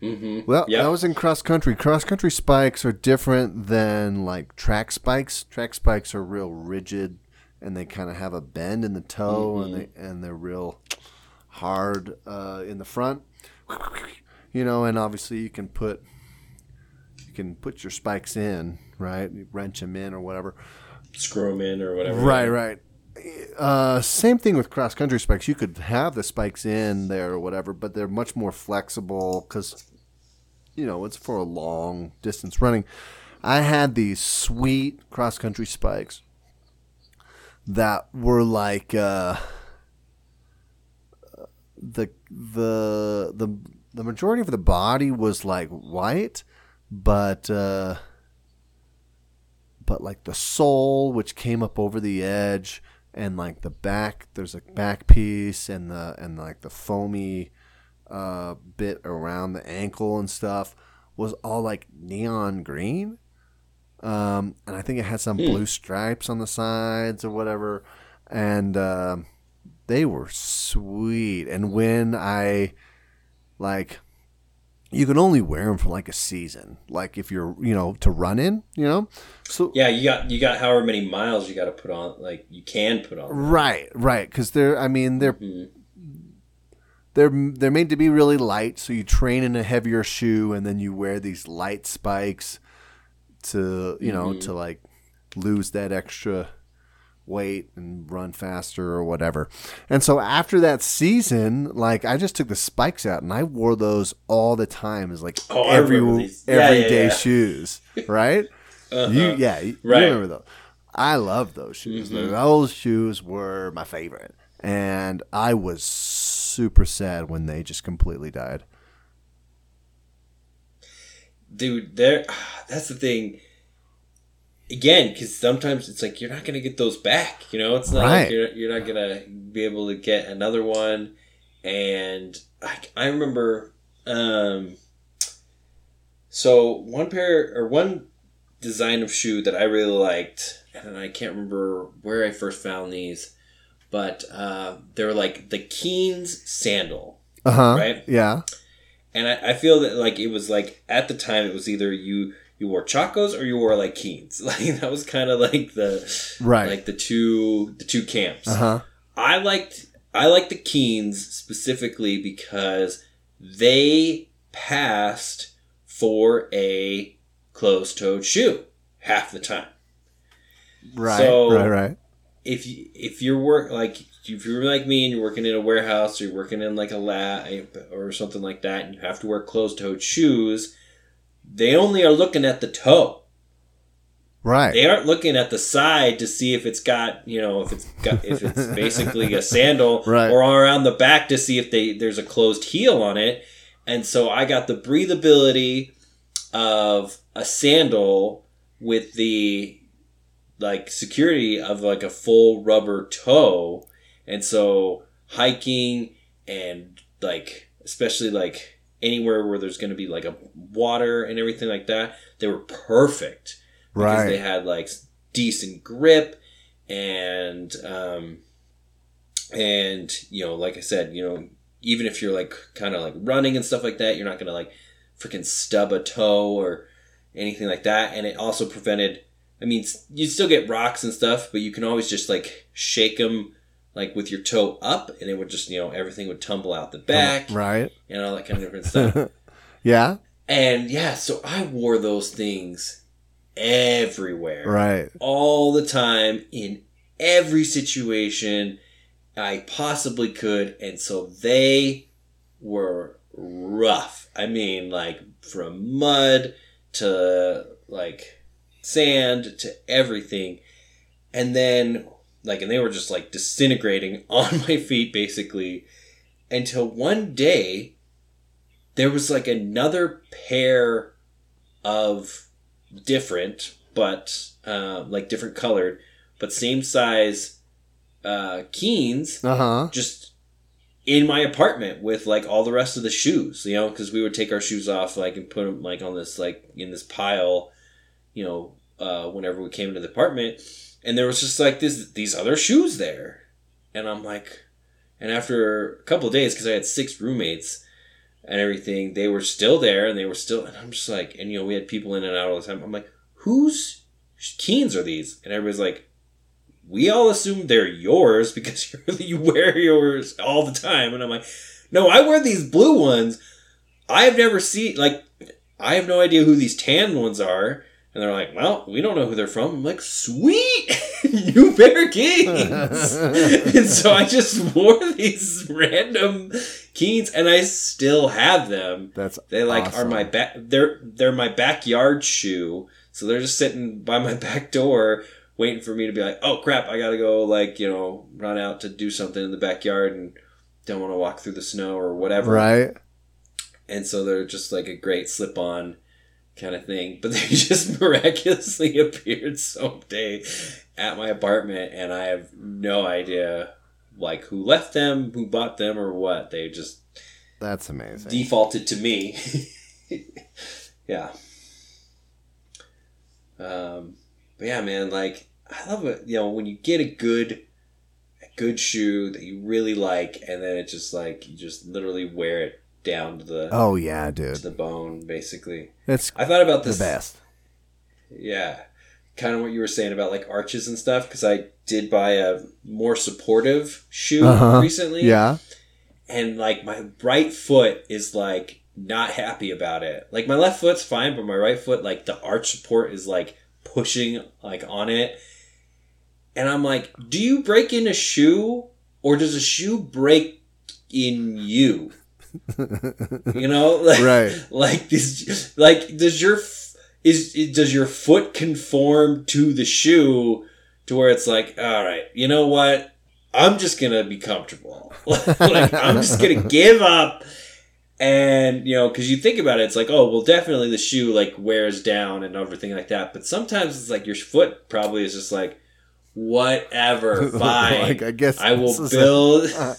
hmm Well, Yep. that was in cross country. Cross country spikes are different than like track spikes. Track spikes are real rigid, and they kind of have a bend in the toe, and they and they're real hard uh, in the front. You know, and obviously you can put you can put your spikes in, right? You wrench them in or whatever. Screw them in or whatever. Right, right. Uh, same thing with cross country spikes. You could have the spikes in there or whatever, but they're much more flexible because, you know, it's for a long distance running. I had these sweet cross country spikes that were like uh, the the the the majority of the body was like white, but. Uh, but like the sole which came up over the edge and like the back there's a back piece and the and like the foamy uh, bit around the ankle and stuff was all like neon green. Um, and i think it had some Hmm. blue stripes on the sides or whatever. And uh, they were sweet. And when i like you can only wear them for like a season. Like if you're, you know, to run in, you know. So Yeah, you got you got however many miles you got to put on. Like you can put on. right, right, because they're. I mean, they're Mhm. they're they're made to be really light. So you train in a heavier shoe, and then you wear these light spikes to, you know, Mhm. to like lose that extra weight and run faster or whatever. And so after that season, like I just took the spikes out and I wore those all the time as like Oh, every. Yeah, everyday yeah, yeah. shoes, right? Uh-huh. You yeah, you, you Right. remember those. I love those shoes. Mhm. Those shoes were my favorite. And I was super sad when they just completely died. dude there that's the thing again because sometimes it's like you're not gonna get those back you know it's not Right. like you're, you're not gonna be able to get another one and i, I remember um so one pair or one design of shoe that i really liked and i can't remember where i first found these but uh, they were like the Keens sandal Uh huh. Right. Yeah. and I, I feel that like it was like at the time it was either you you wore Chacos or you wore like Keens. Like that was kind of like the Right. like the two the two camps. Uh huh. I liked I liked the Keens specifically because they passed for a closed-toed shoe half the time. Right. So- right. Right. If you if you're work like if you're like me and you're working in a warehouse or you're working in like a lab or something like that and you have to wear closed-toed shoes, they only are looking at the toe. Right. They aren't looking at the side to see if it's got, you know, if it's got if it's basically a sandal Right. or around the back to see if they there's a closed heel on it. And so I got the breathability of a sandal with the like security of like a full rubber toe. And so hiking and like especially like anywhere where there's going to be like a water and everything like that, they were perfect. Because they had like decent grip and um and you know like i said you know even if you're like kind of like running and stuff like that you're not gonna like freaking stub a toe or anything like that. And it also prevented i mean you still get rocks and stuff but you can always just like shake them like with your toe up and it would just you know everything would tumble out the back Right. and all that kind of different stuff Yeah. and yeah so i wore those things everywhere Right. all the time in every situation I possibly could. And so they were rough. I mean, like from mud to like sand to everything. And then, like, and they were just like disintegrating on my feet basically until one day there was like another pair of different, but uh, like different colored, but same size uh, Keens Uh huh. just in my apartment with like all the rest of the shoes, you know, because we would take our shoes off like and put them like on this like in this pile, you know, uh, whenever we came into the apartment, and there was just like this these other shoes there, and I'm like, and after a couple of days, because I had six roommates and everything, they were still there, and they were still, and I'm just like, and you know, we had people in and out all the time. I'm like, whose Keens are these? And everybody's like, we all assume they're yours because you wear yours all the time. And I'm like, no, I wear these blue ones. I've never seen, like, I have no idea who these tan ones are. And they're like, well, we don't know who they're from. I'm like, sweet, you wear Keens. and so I just wore these random Keens and I still have them. That's They like are my back. They're they're my backyard shoe. So they're just sitting by my back door, waiting for me to be like, "Oh crap, I gotta go." Like you know, run out to do something in the backyard and don't want to walk through the snow or whatever. right. And so they're just like a great slip on kind of thing. But they just miraculously appeared someday at my apartment, and I have no idea like who left them, who bought them, or what. They just That's amazing. defaulted to me. yeah. Um, but yeah, man, like I love it. You know, when you get a good, a good shoe that you really like, and then it just like you just literally wear it down to the Oh yeah, dude, to the bone, basically. It's I thought about the this. best. Yeah, kind of what you were saying about like arches and stuff. Because I did buy a more supportive shoe Uh-huh. recently. Yeah. and like my right foot is like not happy about it. Like my left foot's fine, but my right foot, like the arch support is like pushing like on it. And I'm like, do you break in a shoe or does a shoe break in you? You know, like, Right. like this, like does your is does your foot conform to the shoe to where it's like, all right, you know what? I'm just gonna be comfortable. like I'm just gonna give up. And you know, because you think about it, it's like, oh, well, definitely the shoe like wears down and everything like that. But sometimes it's like your foot probably is just like, whatever, fine. like I guess I will is a- build. uh.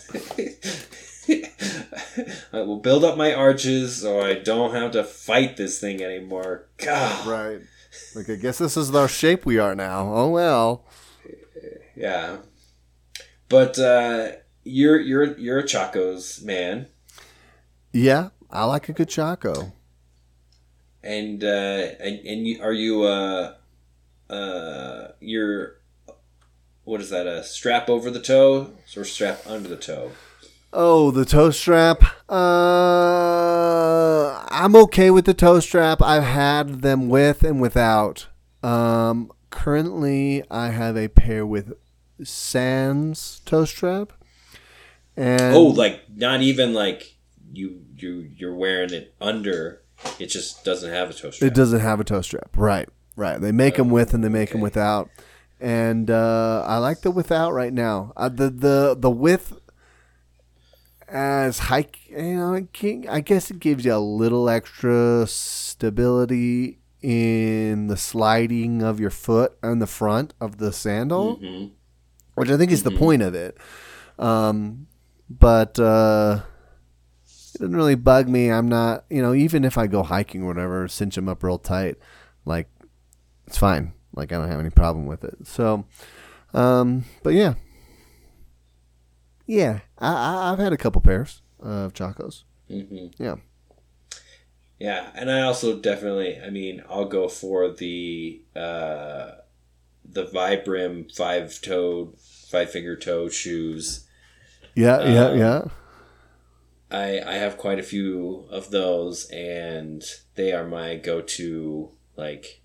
I will build up my arches so I don't have to fight this thing anymore. God. right. Like I guess this is the shape we are now. Oh well. Yeah. But uh, you're you're you're a Chacos man, Yeah, I like a good Chaco. and uh, and and you, are you uh uh you're what is that a strap over the toe or strap under the toe? Oh, the toe strap. Uh, I'm okay with the toe strap. I've had them with and without. Um, currently, I have a pair with Sans toe strap. And Oh, like not even like you you you're wearing it under. It just doesn't have a toe strap. It doesn't have a toe strap. Right, right. They make them with and they make them without. And uh, I like the without right now. Uh, the the the with as hike, you know, I guess it gives you a little extra stability in the sliding of your foot on the front of the sandal, Mhm. which I think is the Mhm. point of it. Um, but uh, it doesn't really bug me. I'm not, you know, even if I go hiking or whatever, cinch them up real tight, like it's fine. Like I don't have any problem with it. So, um, but yeah, yeah, I, I, I've had a couple pairs of Chacos. Mhm. Yeah. Yeah, and I also definitely, I mean, I'll go for the uh, the Vibram five toed, five finger toe shoes. Yeah, yeah, Um, yeah. I I have quite a few of those, and they are my go to like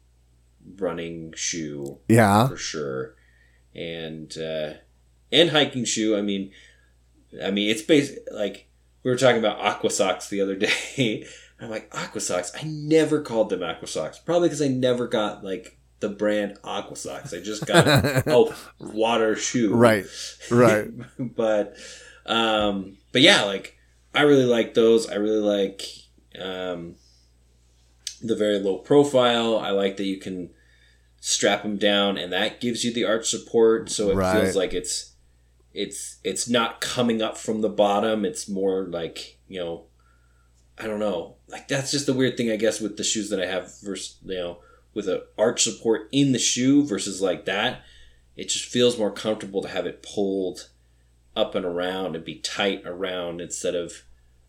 running shoe Yeah. for sure, and uh, and hiking shoe. I mean, I mean it's based like we were talking about aqua socks the other day. I'm like aqua socks. I never called them aqua socks, probably because I never got like the brand aqua socks. I just got oh water shoe, Right, right. but um, but yeah, like I really like those. I really like um, the very low profile. I like that you can strap them down, and that gives you the arch support, so it Right. feels like it's it's it's not coming up from the bottom. It's more like you know, I don't know. Like that's just the weird thing, I guess, with the shoes that I have versus you know with a arch support in the shoe versus like that. It just feels more comfortable to have it pulled up and around and be tight around instead of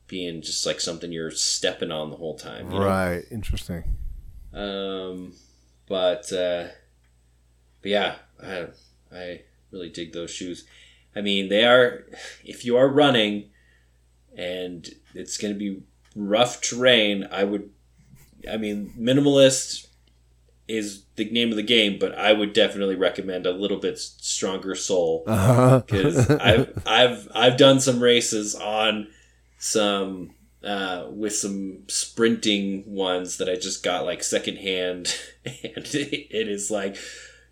being just like something you're stepping on the whole time. you know? Right. Interesting. Um, but uh, but yeah, I I really dig those shoes. I mean, they are if you are running and it's going to be rough terrain. I would, I mean, minimalist is the name of the game, but I would definitely recommend a little bit stronger sole Uh-huh. because I've I've I've done some races on some uh, with some sprinting ones that I just got like secondhand, and it is like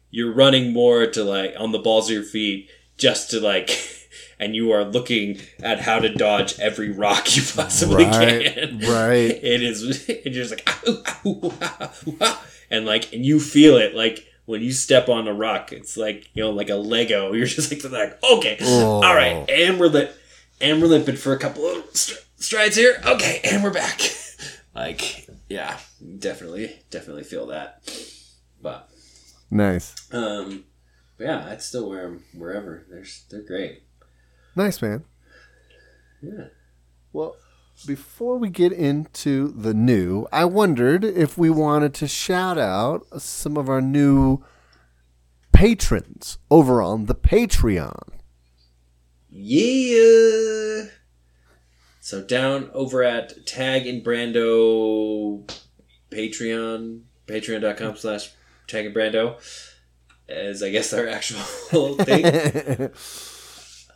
you're running more to like on the balls of your feet just to like. And you are looking at how to dodge every rock you possibly Right, can. right. It is. And you're just like, "Ow, ow, ow, ow," and like, and you feel it like when you step on a rock. It's like you know, like a Lego. You're just like, like okay, Oh. all right, and we're lit, and we're limping for a couple of str- strides here. Okay, and we're back. like, yeah, definitely, definitely feel that. But, Nice. um, yeah, I'd still wear them wherever. They're they're great. Nice, man. Yeah. Well, before we get into the new, I wondered if we wanted to shout out some of our new patrons over on the Patreon. Yeah. So down over at Tag and Brando Patreon, patreon.com slash Tag and Brando, as I guess our actual thing.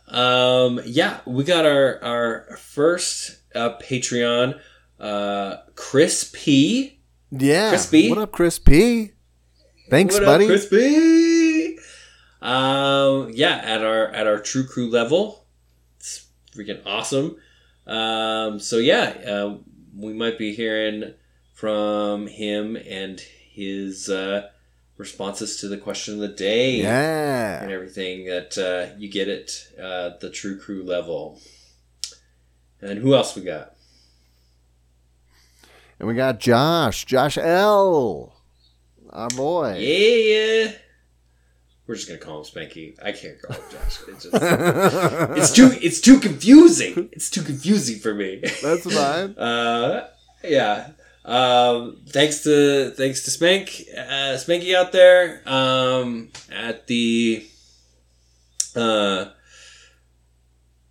um, yeah, we got our, our first uh, Patreon, uh, Chris P. Yeah. Chris P. What up, Chris P? Thanks, What buddy. up, Chris P. Um, yeah, at our at our True Crew level, it's freaking awesome. Um, so yeah, uh, we might be hearing from him and his uh, responses to the question of the day yeah. and everything that uh, you get at uh, the True Crew level. And who else we got? And we got Josh, Josh L. Our boy. Yeah. We're just gonna call him Spanky. I can't call him Josh. It's just it's too it's too confusing. It's too confusing for me. That's fine. Uh, yeah. Um, thanks to thanks to Spank uh, Spanky out there um, at the uh,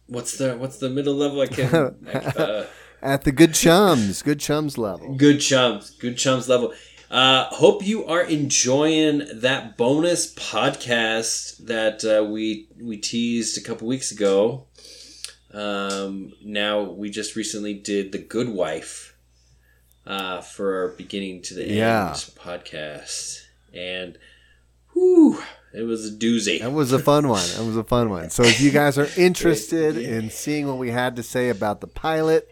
what's the what's the middle level? I can't. Uh, At the Good Chums, Good Chums level. Good chums, good chums level. Uh, hope you are enjoying that bonus podcast that uh, we we teased a couple weeks ago. Um, now we just recently did the Good Wife uh, for our beginning to the Yeah. end podcast, and whew, it was a doozy. That was a fun one. That was a fun one. So if you guys are interested in seeing what we had to say about the pilot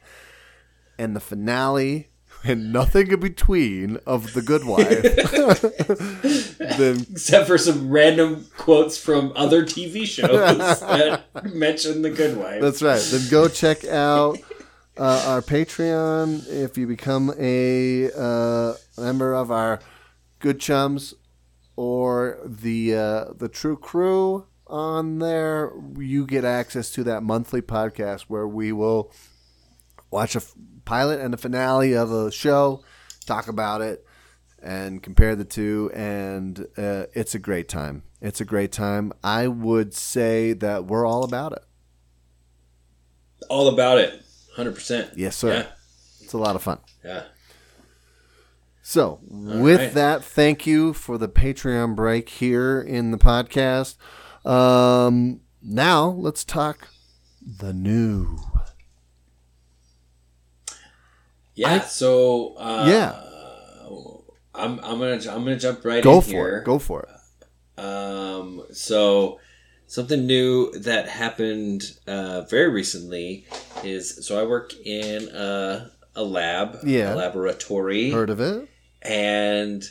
and the finale and nothing in between of The Good Wife, then Except for some random quotes from other TV shows that mention the Good Wife. that's right. Then go check out uh, our Patreon if you become a uh, member of our Good Chums or the uh, the True Crew on there. You get access to that monthly podcast where we will watch a f- pilot and a finale of a show, talk about it, and compare the two. And uh, it's a great time. It's a great time. I would say that we're all about it. All about it. 100%. Yes, sir. Yeah. It's a lot of fun. Yeah. So, with right. that, thank you for the Patreon break here in the podcast. Um, now, let's talk the new. Yeah. I- so, uh, Yeah. I'm, I'm gonna I'm gonna jump right in. Go in for here. it. Go for it. Um, so something new that happened uh, very recently is so I work in a, a lab, Yeah. a laboratory, Heard of it? and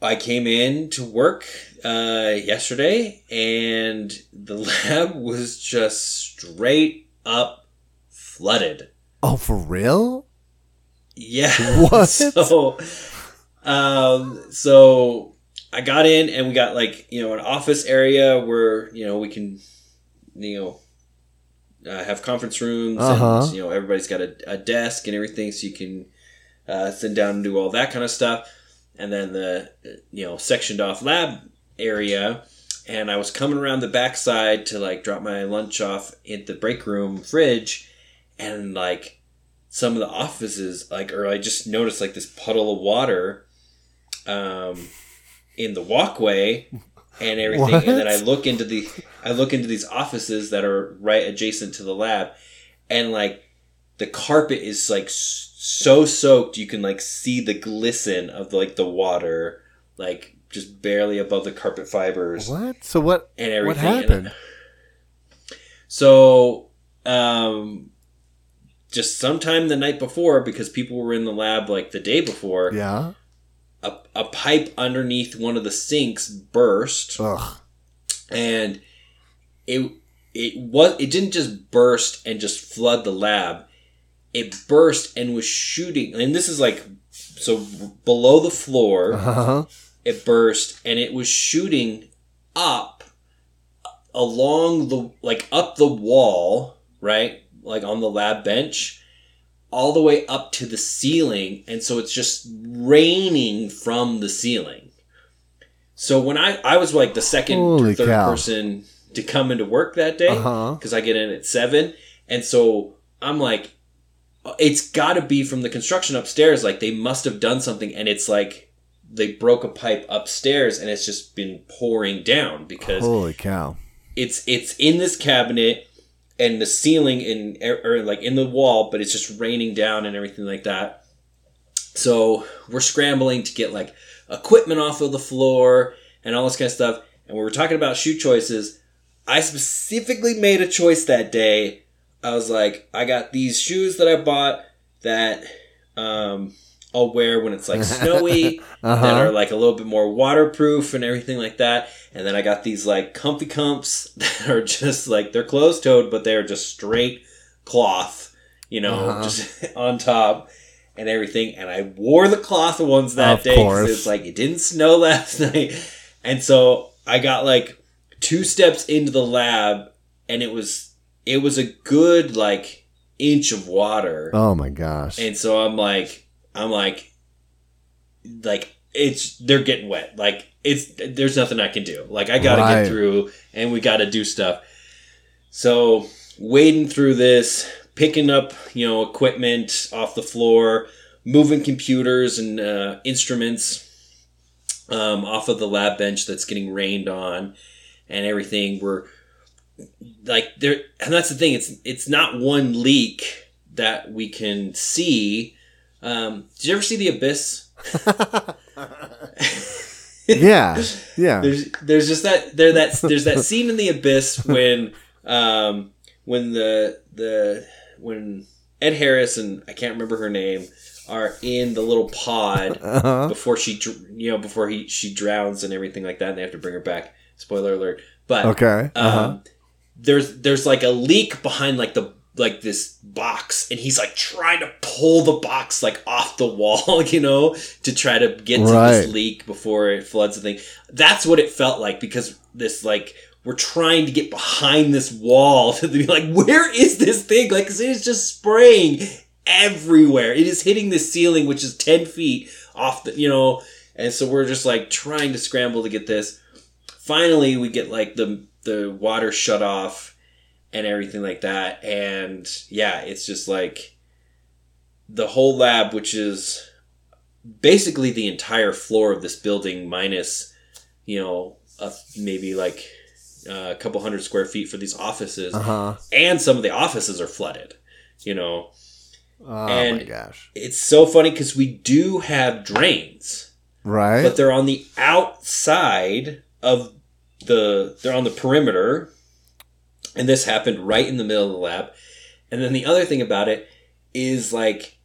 I came in to work uh, yesterday, and the lab was just straight up flooded. Oh, for real? Yeah. What? So, um, so I got in and we got like you know an office area where you know we can you know uh, have conference rooms Uh-huh. and you know everybody's got a, a desk and everything so you can uh, sit down and do all that kind of stuff and then the you know sectioned off lab area and I was coming around the backside to like drop my lunch off at the break room fridge and like some of the offices like or I just noticed like this puddle of water um in the walkway and everything and then I look into the I look into these offices that are right adjacent to the lab and like the carpet is like so soaked you can like see the glisten of like the water like just barely above the carpet fibers What? So what? and What everything. And- happened? so, um, just sometime the night before, because people were in the lab like the day before, Yeah. A, a pipe underneath one of the sinks burst, Ugh. and it it was it didn't just burst and just flood the lab. It burst and was shooting, and this is like so below the floor Uh-huh. it burst and it was shooting up along the like up the wall right like on the lab bench all the way up to the ceiling and so it's just raining from the ceiling so when i i was like the second Holy or third cow. person to come into work that day Uh-huh. because i get in at seven and so i'm like it's got to be from the construction upstairs like they must have done something and it's like they broke a pipe upstairs and it's just been pouring down because Holy cow. it's it's in this cabinet and the ceiling in or like in the wall but it's just raining down and everything like that. So we're scrambling to get like equipment off of the floor and all this kind of stuff. And we were talking about shoe choices i specifically made a choice that day. I was like i got these shoes that i bought that um i'll wear when it's like snowy that Uh-huh. are like a little bit more waterproof and everything like that. And then I got these like comfy comps that are just like they're closed toed, but they're just straight cloth, you know, Uh-huh. just on top and everything. And I wore the cloth ones that Of day 'cause course. it's like it didn't snow last night, and so I got like two steps into the lab, and it was it was a good like inch of water. Oh my gosh. And so I'm like, I'm like, like it's they're getting wet. Like it's there's nothing I can do. Like I got to Right. get through, and we got to do stuff. So wading through this, picking up you know equipment off the floor, moving computers and uh, instruments um, off of the lab bench that's getting rained on, and everything. We're like there, and that's the thing. It's it's not one leak that we can see. Um, did you ever see the abyss? yeah. Yeah. There's there's just that there that there's that scene in the abyss when um when the the when Ed Harris and I can't remember her name are in the little pod Uh-huh. before she you know before he she drowns and everything like that and they have to bring her back. Spoiler alert. But Okay. um, Uh-huh. there's there's like a leak behind like the like this box and he's like trying to pull the box like off the wall you know to try to get to this leak before it floods the thing. That's what it felt like because this like we're trying to get behind this wall to be like where is this thing? Like it is just spraying everywhere. It is hitting the ceiling which is 10 feet off the you know and so we're just like trying to scramble to get this. Finally we get like the the water shut off and everything like that and yeah it's just like the whole lab which is basically the entire floor of this building minus you know a, maybe like uh, a couple hundred square feet for these offices Uh-huh. and some of the offices are flooded you know Oh my gosh. it's so funny because we do have drains Right? but they're on the outside of the they're on the perimeter and this happened right in the middle of the lab and then the other thing about it is like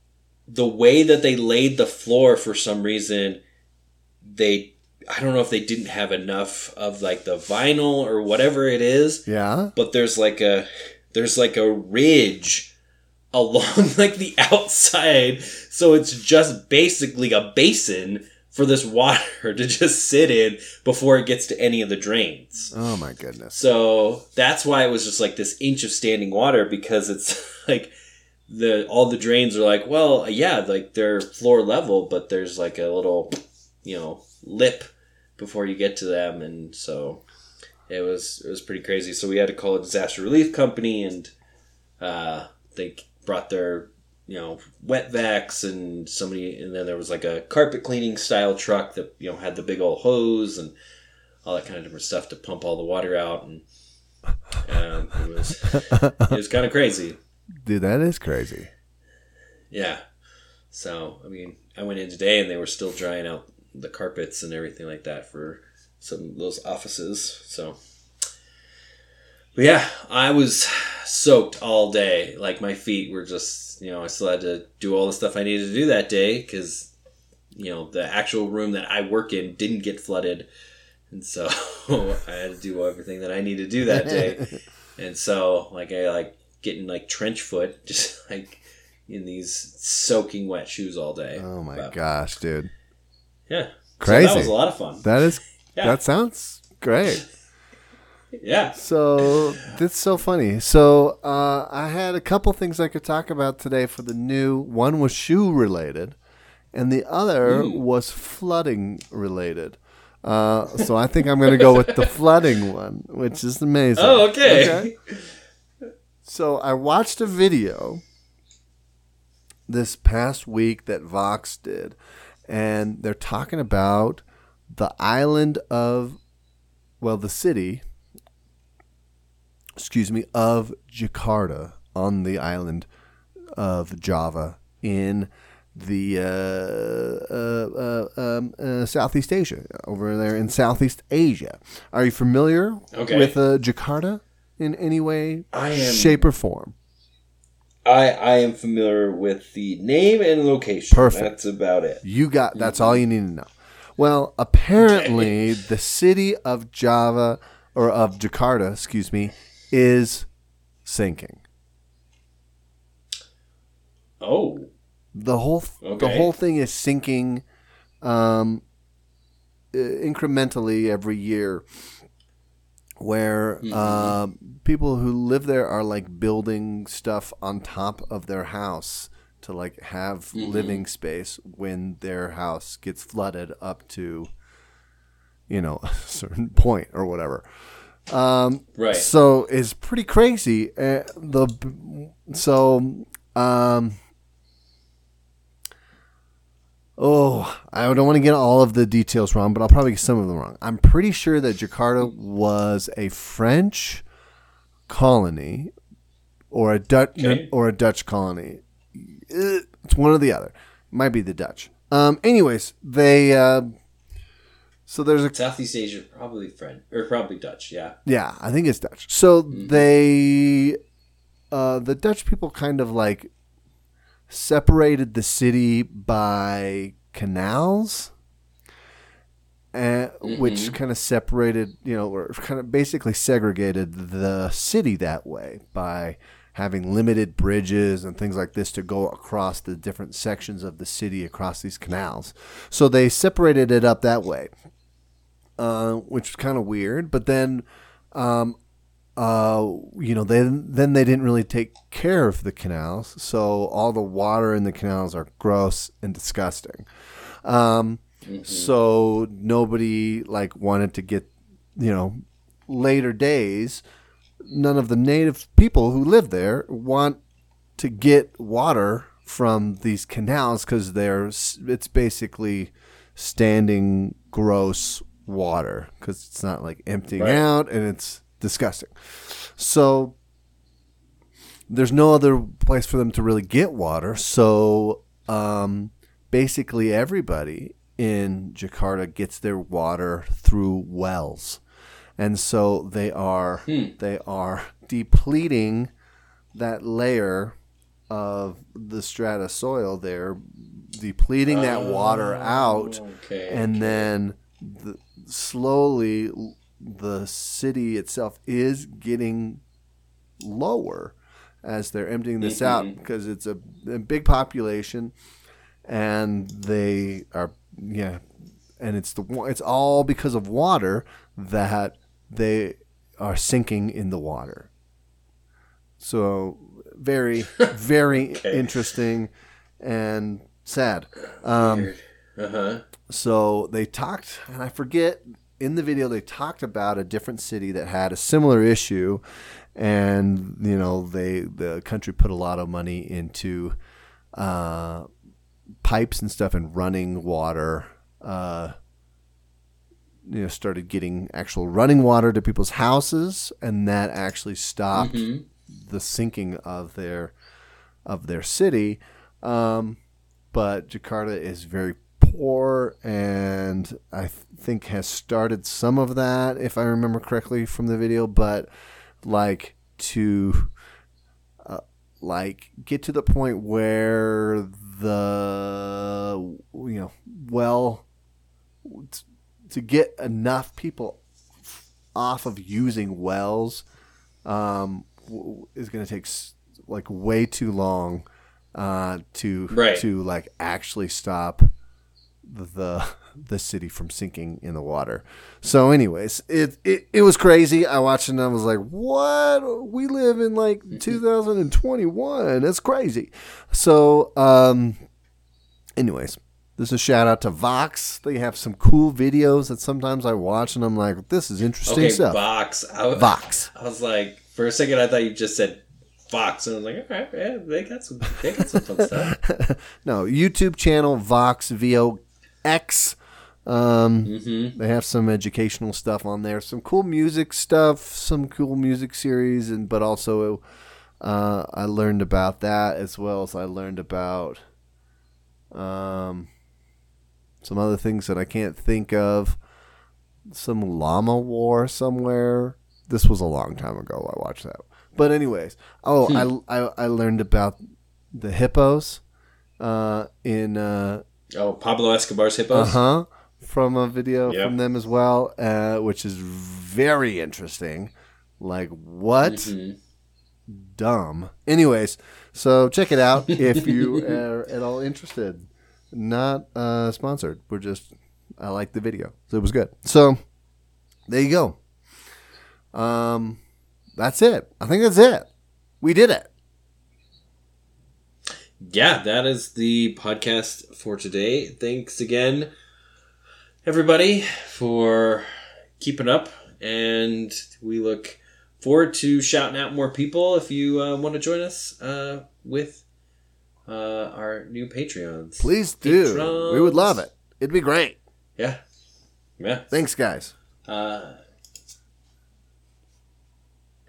the way that they laid the floor for some reason they i don't know if they didn't have enough of like the vinyl or whatever it is yeah. but there's like a there's like a ridge along like the outside so it's just basically a basin for this water to just sit in before it gets to any of the drains Oh my goodness. so that's why it was just like this inch of standing water because it's like the all the drains are like well yeah like they're floor level but there's like a little you know lip before you get to them and so it was it was pretty crazy so we had to call a disaster relief company and uh they brought their you know wet vacs and somebody and then there was like a carpet cleaning style truck that you know had the big old hose and all that kind of different stuff to pump all the water out and um, it was it was kind of crazy. Dude, that is crazy. yeah. So i mean i went in today and they were still drying out the carpets and everything like that for some of those offices so. But yeah i was soaked all day. Like my feet were just you know i still had to do all the stuff i needed to do that day because you know the actual room that i work in didn't get flooded and so i had to do everything that i needed to do that day and so like i like getting like trench foot just like in these soaking wet shoes all day Oh my But, gosh, dude. yeah So Crazy. that was a lot of fun That is Yeah. that sounds great. Yeah. So that's so funny. So uh, I had a couple things I could talk about today for the new. One was shoe related, and the other Ooh. was flooding related. Uh, so I think I'm going to go with the flooding one, which is amazing. Oh, okay. So I watched a video this past week that Vox did, and they're talking about the island of, well, the city, excuse me, of Jakarta on the island of Java in the uh, uh, uh, um, uh, Southeast Asia, over there in Southeast Asia. Are you familiar Okay. with uh, Jakarta in any way, I am- shape, or form? I I am familiar with the name and location. Perfect. That's about it. You got that's all you need to know. Well, apparently the city of Java or of Jakarta, excuse me, is sinking. Oh. The whole the Okay. whole thing is sinking um, incrementally every year. Where Mhm. uh, people who live there are like building stuff on top of their house to like have Mhm. living space when their house gets flooded up to, you know, a certain point or whatever. Um, Right. so it's pretty crazy. Uh, the so um, oh, I don't want to get all of the details wrong, but I'll probably get some of them wrong. I'm pretty sure that Jakarta was a French colony or a Dutch Okay. or a Dutch colony. It's one or the other. Might be the Dutch. Um. Anyways, they. Uh, so there's a Southeast Asia, probably French or probably Dutch. Yeah. yeah, I think it's Dutch. So they, uh, the Dutch people kind of like separated the city by canals, and, which kind of separated, you know, or kind of basically segregated the city that way by having limited bridges and things like this to go across the different sections of the city across these canals. So they separated it up that way uh, which was kind of weird. But then, um, uh, you know, then then they didn't really take care of the canals, so all the water in the canals are gross and disgusting. Um, So nobody like wanted to get, you know, later days. None of the native people who live there want to get water from these canals because they're it's basically standing gross water because it's not like emptying Right. out and it's disgusting. So there's no other place for them to really get water. So um, basically, everybody in Jakarta gets their water through wells, and so they are Hmm. they are depleting that layer of the strata soil. They're depleting that water out Okay. and then the, slowly the city itself is getting lower as they're emptying this out Mhm. because it's a, a big population and they are yeah and it's the it's all because of water that they are sinking in the water so very very Okay. interesting and sad um, uh huh. So they talked, and I forget in the video they talked about a different city that had a similar issue, and you know they the country put a lot of money into uh, pipes and stuff and running water. Uh, you know, started getting actual running water to people's houses, and that actually stopped Mhm. the sinking of their of their city. Um, but Jakarta is very and I th- think has started some of that, if I remember correctly from the video. But like to uh, like get to the point where the you know well t- to get enough people off of using wells um, w- is going to take s- like way too long uh, to Right. to like actually stop the the city from sinking in the water. So, anyways, it it, it was crazy. I watched it and I was like, "What? We live in like 2021. That's crazy." So, um, anyways, this is a shout out to Vox. They have some cool videos that sometimes I watch and I'm like, "This is interesting Okay, stuff." Vox. I, w- Vox. I was like, for a second, I thought you just said Vox, and I was like, all right, yeah, they got some, they got some fun stuff. no, YouTube channel Vox V O X. Um, Mm-hmm. They have some educational stuff on there, some cool music stuff, some cool music series, and but also uh, I learned about that as well as I learned about um, some other things that I can't think of. Some llama war somewhere. This was a long time ago. I watched that, but anyways, oh, I, I I learned about the hippos uh, in. Uh, Oh, Pablo Escobar's uh hippos. huh. From a video Yep. from them as well, uh, which is very interesting. Like what? Mhm. Dumb. Anyways, so check it out if you are at all interested. Not uh, sponsored. We're just I like the video, so it was good. So there you go. Um, that's it. I think that's it. We did it. Yeah, that is the podcast for today. Thanks again, everybody, for keeping up, and we look forward to shouting out more people if you uh, want to join us uh, with uh, our new Patreons. Please do. Patrons. We would love it. It'd be great. Yeah, yeah. Thanks, guys. Uh,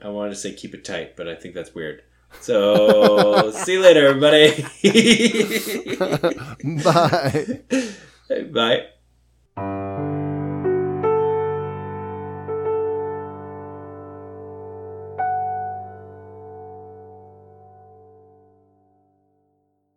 I wanted to say keep it tight, but I think that's weird. So see you later, everybody. Bye. Bye.